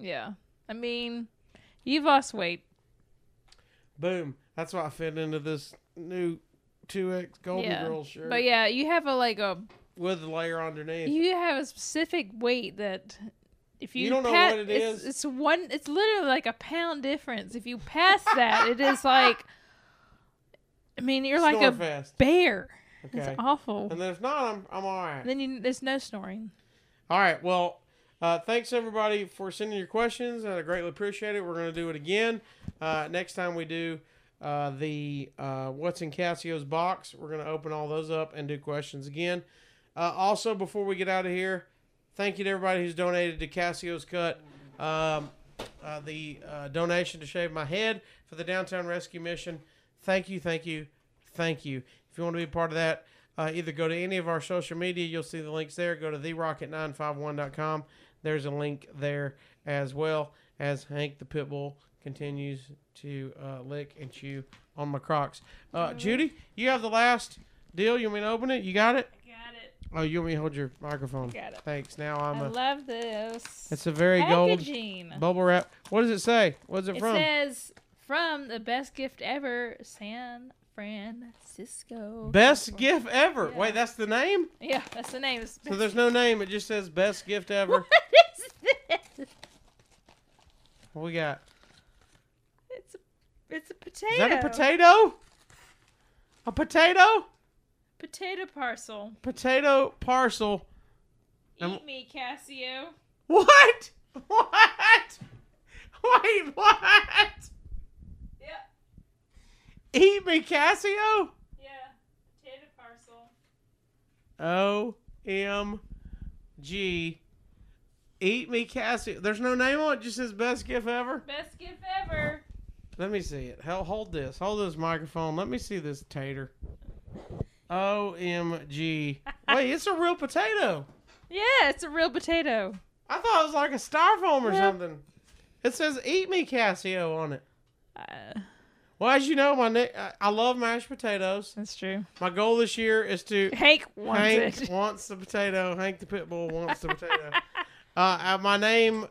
Speaker 3: Yeah. I mean, you've lost weight.
Speaker 1: Boom. That's why I fit into this new 2X Golden
Speaker 3: Yeah.
Speaker 1: Girl shirt
Speaker 3: But yeah, you have a like a
Speaker 1: with the layer underneath.
Speaker 3: you have a specific weight that if you,
Speaker 1: You don't know what it
Speaker 3: it's,
Speaker 1: is?
Speaker 3: It's one. It's literally like a pound difference. If you pass that, it is like. <laughs> I mean, you're like a
Speaker 1: fest.
Speaker 3: bear.
Speaker 1: Okay.
Speaker 3: It's awful.
Speaker 1: And then if not, I'm, I'm all right.
Speaker 3: then you, there's no snoring.
Speaker 1: All right. Well, uh, thanks everybody for sending your questions. I greatly appreciate it. We're going to do it again uh, next time we do uh, the uh, What's in Casio's box. We're going to open all those up and do questions again. Uh, also, before we get out of here, thank you to everybody who's donated to Casio's Cut. Um, uh, the uh, donation to shave my head for the downtown rescue mission. Thank you, thank you, thank you. If you want to be a part of that, uh, either go to any of our social media. You'll see the links there. Go to therocket951.com. There's a link there as well as Hank the Pitbull continues to uh, lick and chew on my Crocs. Uh, Judy, you have the last deal. You want me to open it? You got it?
Speaker 3: I got it.
Speaker 1: Oh, you want me to hold your microphone?
Speaker 3: Got it.
Speaker 1: Thanks. Now I'm
Speaker 3: I
Speaker 1: a.
Speaker 3: love this.
Speaker 1: It's a very gold
Speaker 3: packaging.
Speaker 1: bubble wrap. What does it say? What's it, from?
Speaker 3: It
Speaker 1: from?
Speaker 3: says from the best gift ever, San Francisco.
Speaker 1: Best gift ever.
Speaker 3: Yeah.
Speaker 1: Wait, that's the name?
Speaker 3: Yeah, that's the name.
Speaker 1: So there's no name. It just says best gift ever. <laughs>
Speaker 3: what is this?
Speaker 1: What we got?
Speaker 3: It's a, it's a potato.
Speaker 1: Is that a potato? A potato?
Speaker 3: Potato parcel.
Speaker 1: Potato parcel.
Speaker 3: Eat me, Cassio.
Speaker 1: What? <laughs> What? Wait, what? Eat me, Casio?
Speaker 3: yeah. Potato parcel.
Speaker 1: O M G. Eat me, Casio. There's no name on it. Just says best gift ever.
Speaker 3: Best gift ever.
Speaker 1: Let me see it. Hell, hold this. Hold this microphone. Let me see this tater. O M G. <laughs> Wait, it's a real potato.
Speaker 3: Yeah, it's a real potato.
Speaker 1: I thought it was like a styrofoam or
Speaker 3: Yeah.
Speaker 1: something. It says "Eat Me Casio" on it.
Speaker 3: Uh,
Speaker 1: Well, as you know, my ne- I- I love mashed potatoes.
Speaker 3: that's true.
Speaker 1: My goal this year is to
Speaker 3: Hank wants
Speaker 1: Hank
Speaker 3: it. <laughs>
Speaker 1: wants the potato. Hank the pitbull wants the potato. <laughs> Uh, uh, my name,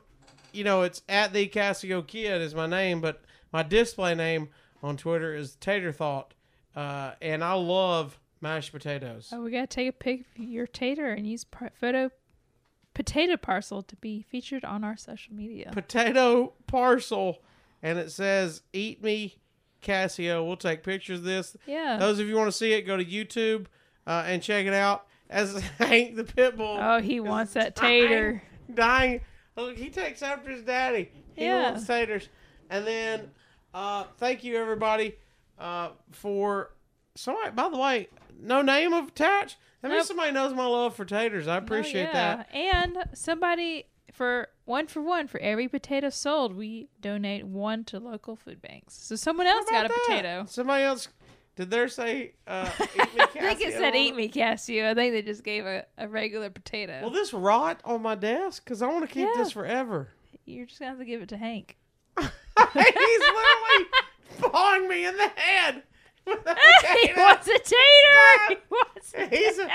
Speaker 1: you know, it's at the Casio Kid is my name, but my display name on Twitter is Tater Thought, uh, and I love mashed potatoes.
Speaker 3: Oh, we gotta take a pic of your tater and use par- photo potato parcel to be featured on our social media.
Speaker 1: Potato parcel, and it says "Eat Me Casio." We'll take pictures of this.
Speaker 3: yeah.
Speaker 1: Those of you want to see it, go to YouTube uh, and check it out. As <laughs> Hank the pitbull.
Speaker 3: oh, he wants that tater.
Speaker 1: dying. Look, he takes after his daddy. He
Speaker 3: Yeah.
Speaker 1: wants taters. And then, uh, thank you everybody uh, for. Somebody, by the way, no name of attached. That means
Speaker 3: Nope.
Speaker 1: somebody knows my love for taters. I appreciate
Speaker 3: Oh,
Speaker 1: that.
Speaker 3: And somebody for one for one for every potato sold, we donate one to local food banks. So someone else got a
Speaker 1: that?
Speaker 3: potato.
Speaker 1: Somebody else Did there say uh, eat me
Speaker 3: I think it said "Eat Me, Casio." I think they just gave a, a regular potato.
Speaker 1: Will this rot on my desk? Because I want to keep
Speaker 3: Yeah.
Speaker 1: this forever.
Speaker 3: You're just gonna have to give it to Hank. <laughs>
Speaker 1: He's literally <laughs> pawing me in the head.
Speaker 3: He wants a tater. He a
Speaker 1: He's a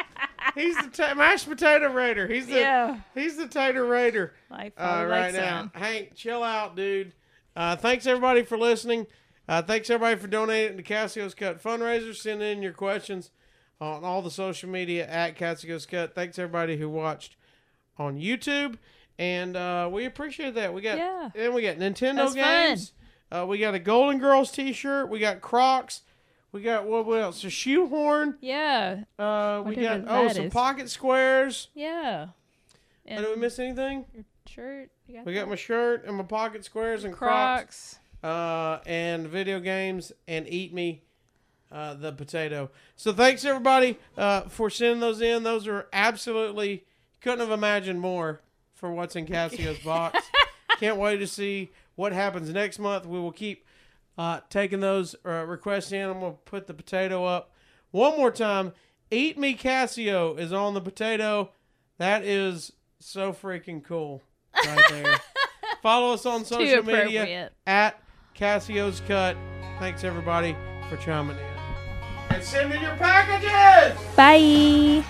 Speaker 1: he's the ta- mashed potato raider. He's the
Speaker 3: Yeah.
Speaker 1: he's the tater raider.
Speaker 3: Like
Speaker 1: Uh, right now,
Speaker 3: some.
Speaker 1: Hank, chill out, dude. Uh, thanks everybody for listening. Uh, thanks everybody for donating to Casio's Cut fundraiser. Send in your questions on all the social media at Casio's Cut. Thanks everybody who watched on YouTube, and uh, we appreciate that. We got
Speaker 3: Yeah.
Speaker 1: and we got Nintendo games. Uh, we got a Golden Girls T-shirt. We got Crocs. We got what, what else? A shoehorn.
Speaker 3: Yeah.
Speaker 1: Uh, we got oh some
Speaker 3: is.
Speaker 1: pocket squares.
Speaker 3: Yeah.
Speaker 1: Uh, Did we miss anything?
Speaker 3: your shirt. Got
Speaker 1: We got
Speaker 3: that?
Speaker 1: my shirt and my pocket squares and Crocs,
Speaker 3: Crocs.
Speaker 1: uh, and video games and eat me, uh, the potato. So thanks everybody uh, for sending those in. Those are absolutely couldn't have imagined more for what's in Casio's box. <laughs> Can't wait to see what happens next month. We will keep uh, taking those uh, requests in. I'm gonna put the potato up one more time. Eat me Casio is on the potato. That is so freaking cool right there. <laughs> Follow us on social media at Casio's Cut. Thanks everybody for chiming in. And send in your packages!
Speaker 3: Bye.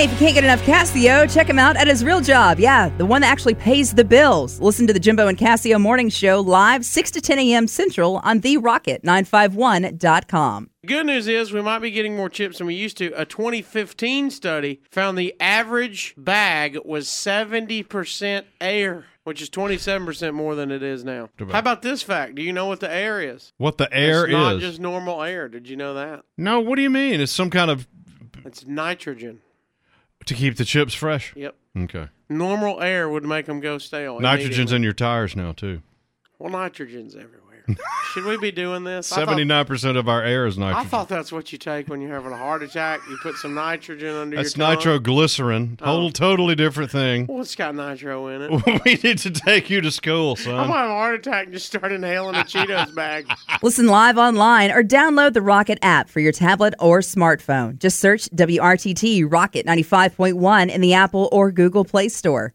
Speaker 4: Hey, if you can't get enough Casio, check him out at his real job. Yeah, the one that actually pays the bills. Listen to the Jimbo and Casio Morning Show live 6 to 10 a.m. Central on therocket951.com.
Speaker 1: Good news is we might be getting more chips than we used to. A 2015 study found the average bag was 70% air, which is 27% more than it is now. How about this fact? Do you know what the air is?
Speaker 5: What the air
Speaker 1: it's not
Speaker 5: is?
Speaker 1: just normal air. Did you know that?
Speaker 5: No, what do you mean? It's some kind of
Speaker 1: It's nitrogen.
Speaker 5: To keep the chips fresh.
Speaker 1: Yep.
Speaker 5: Okay.
Speaker 1: Normal air would make them go stale.
Speaker 5: Nitrogen's in your tires now too.
Speaker 1: Well, nitrogen's everywhere. Should we be doing this?
Speaker 5: Seventy nine percent of our air is nitrogen.
Speaker 1: I thought that's what you take when you're having a heart attack. You put some nitrogen under
Speaker 5: That's
Speaker 1: your tongue.
Speaker 5: nitroglycerin.
Speaker 1: Oh.
Speaker 5: Whole totally different thing.
Speaker 1: Well, it's got nitro in it. <laughs>
Speaker 5: we need to take you to school, son.
Speaker 1: I'm
Speaker 5: son.
Speaker 1: gonna have a heart attack and just start inhaling a Cheetos bag. <laughs>
Speaker 4: Listen live online or download the Rocket app for your tablet or smartphone. Just search WRTT Rocket 95.1 in the Apple or Google Play Store.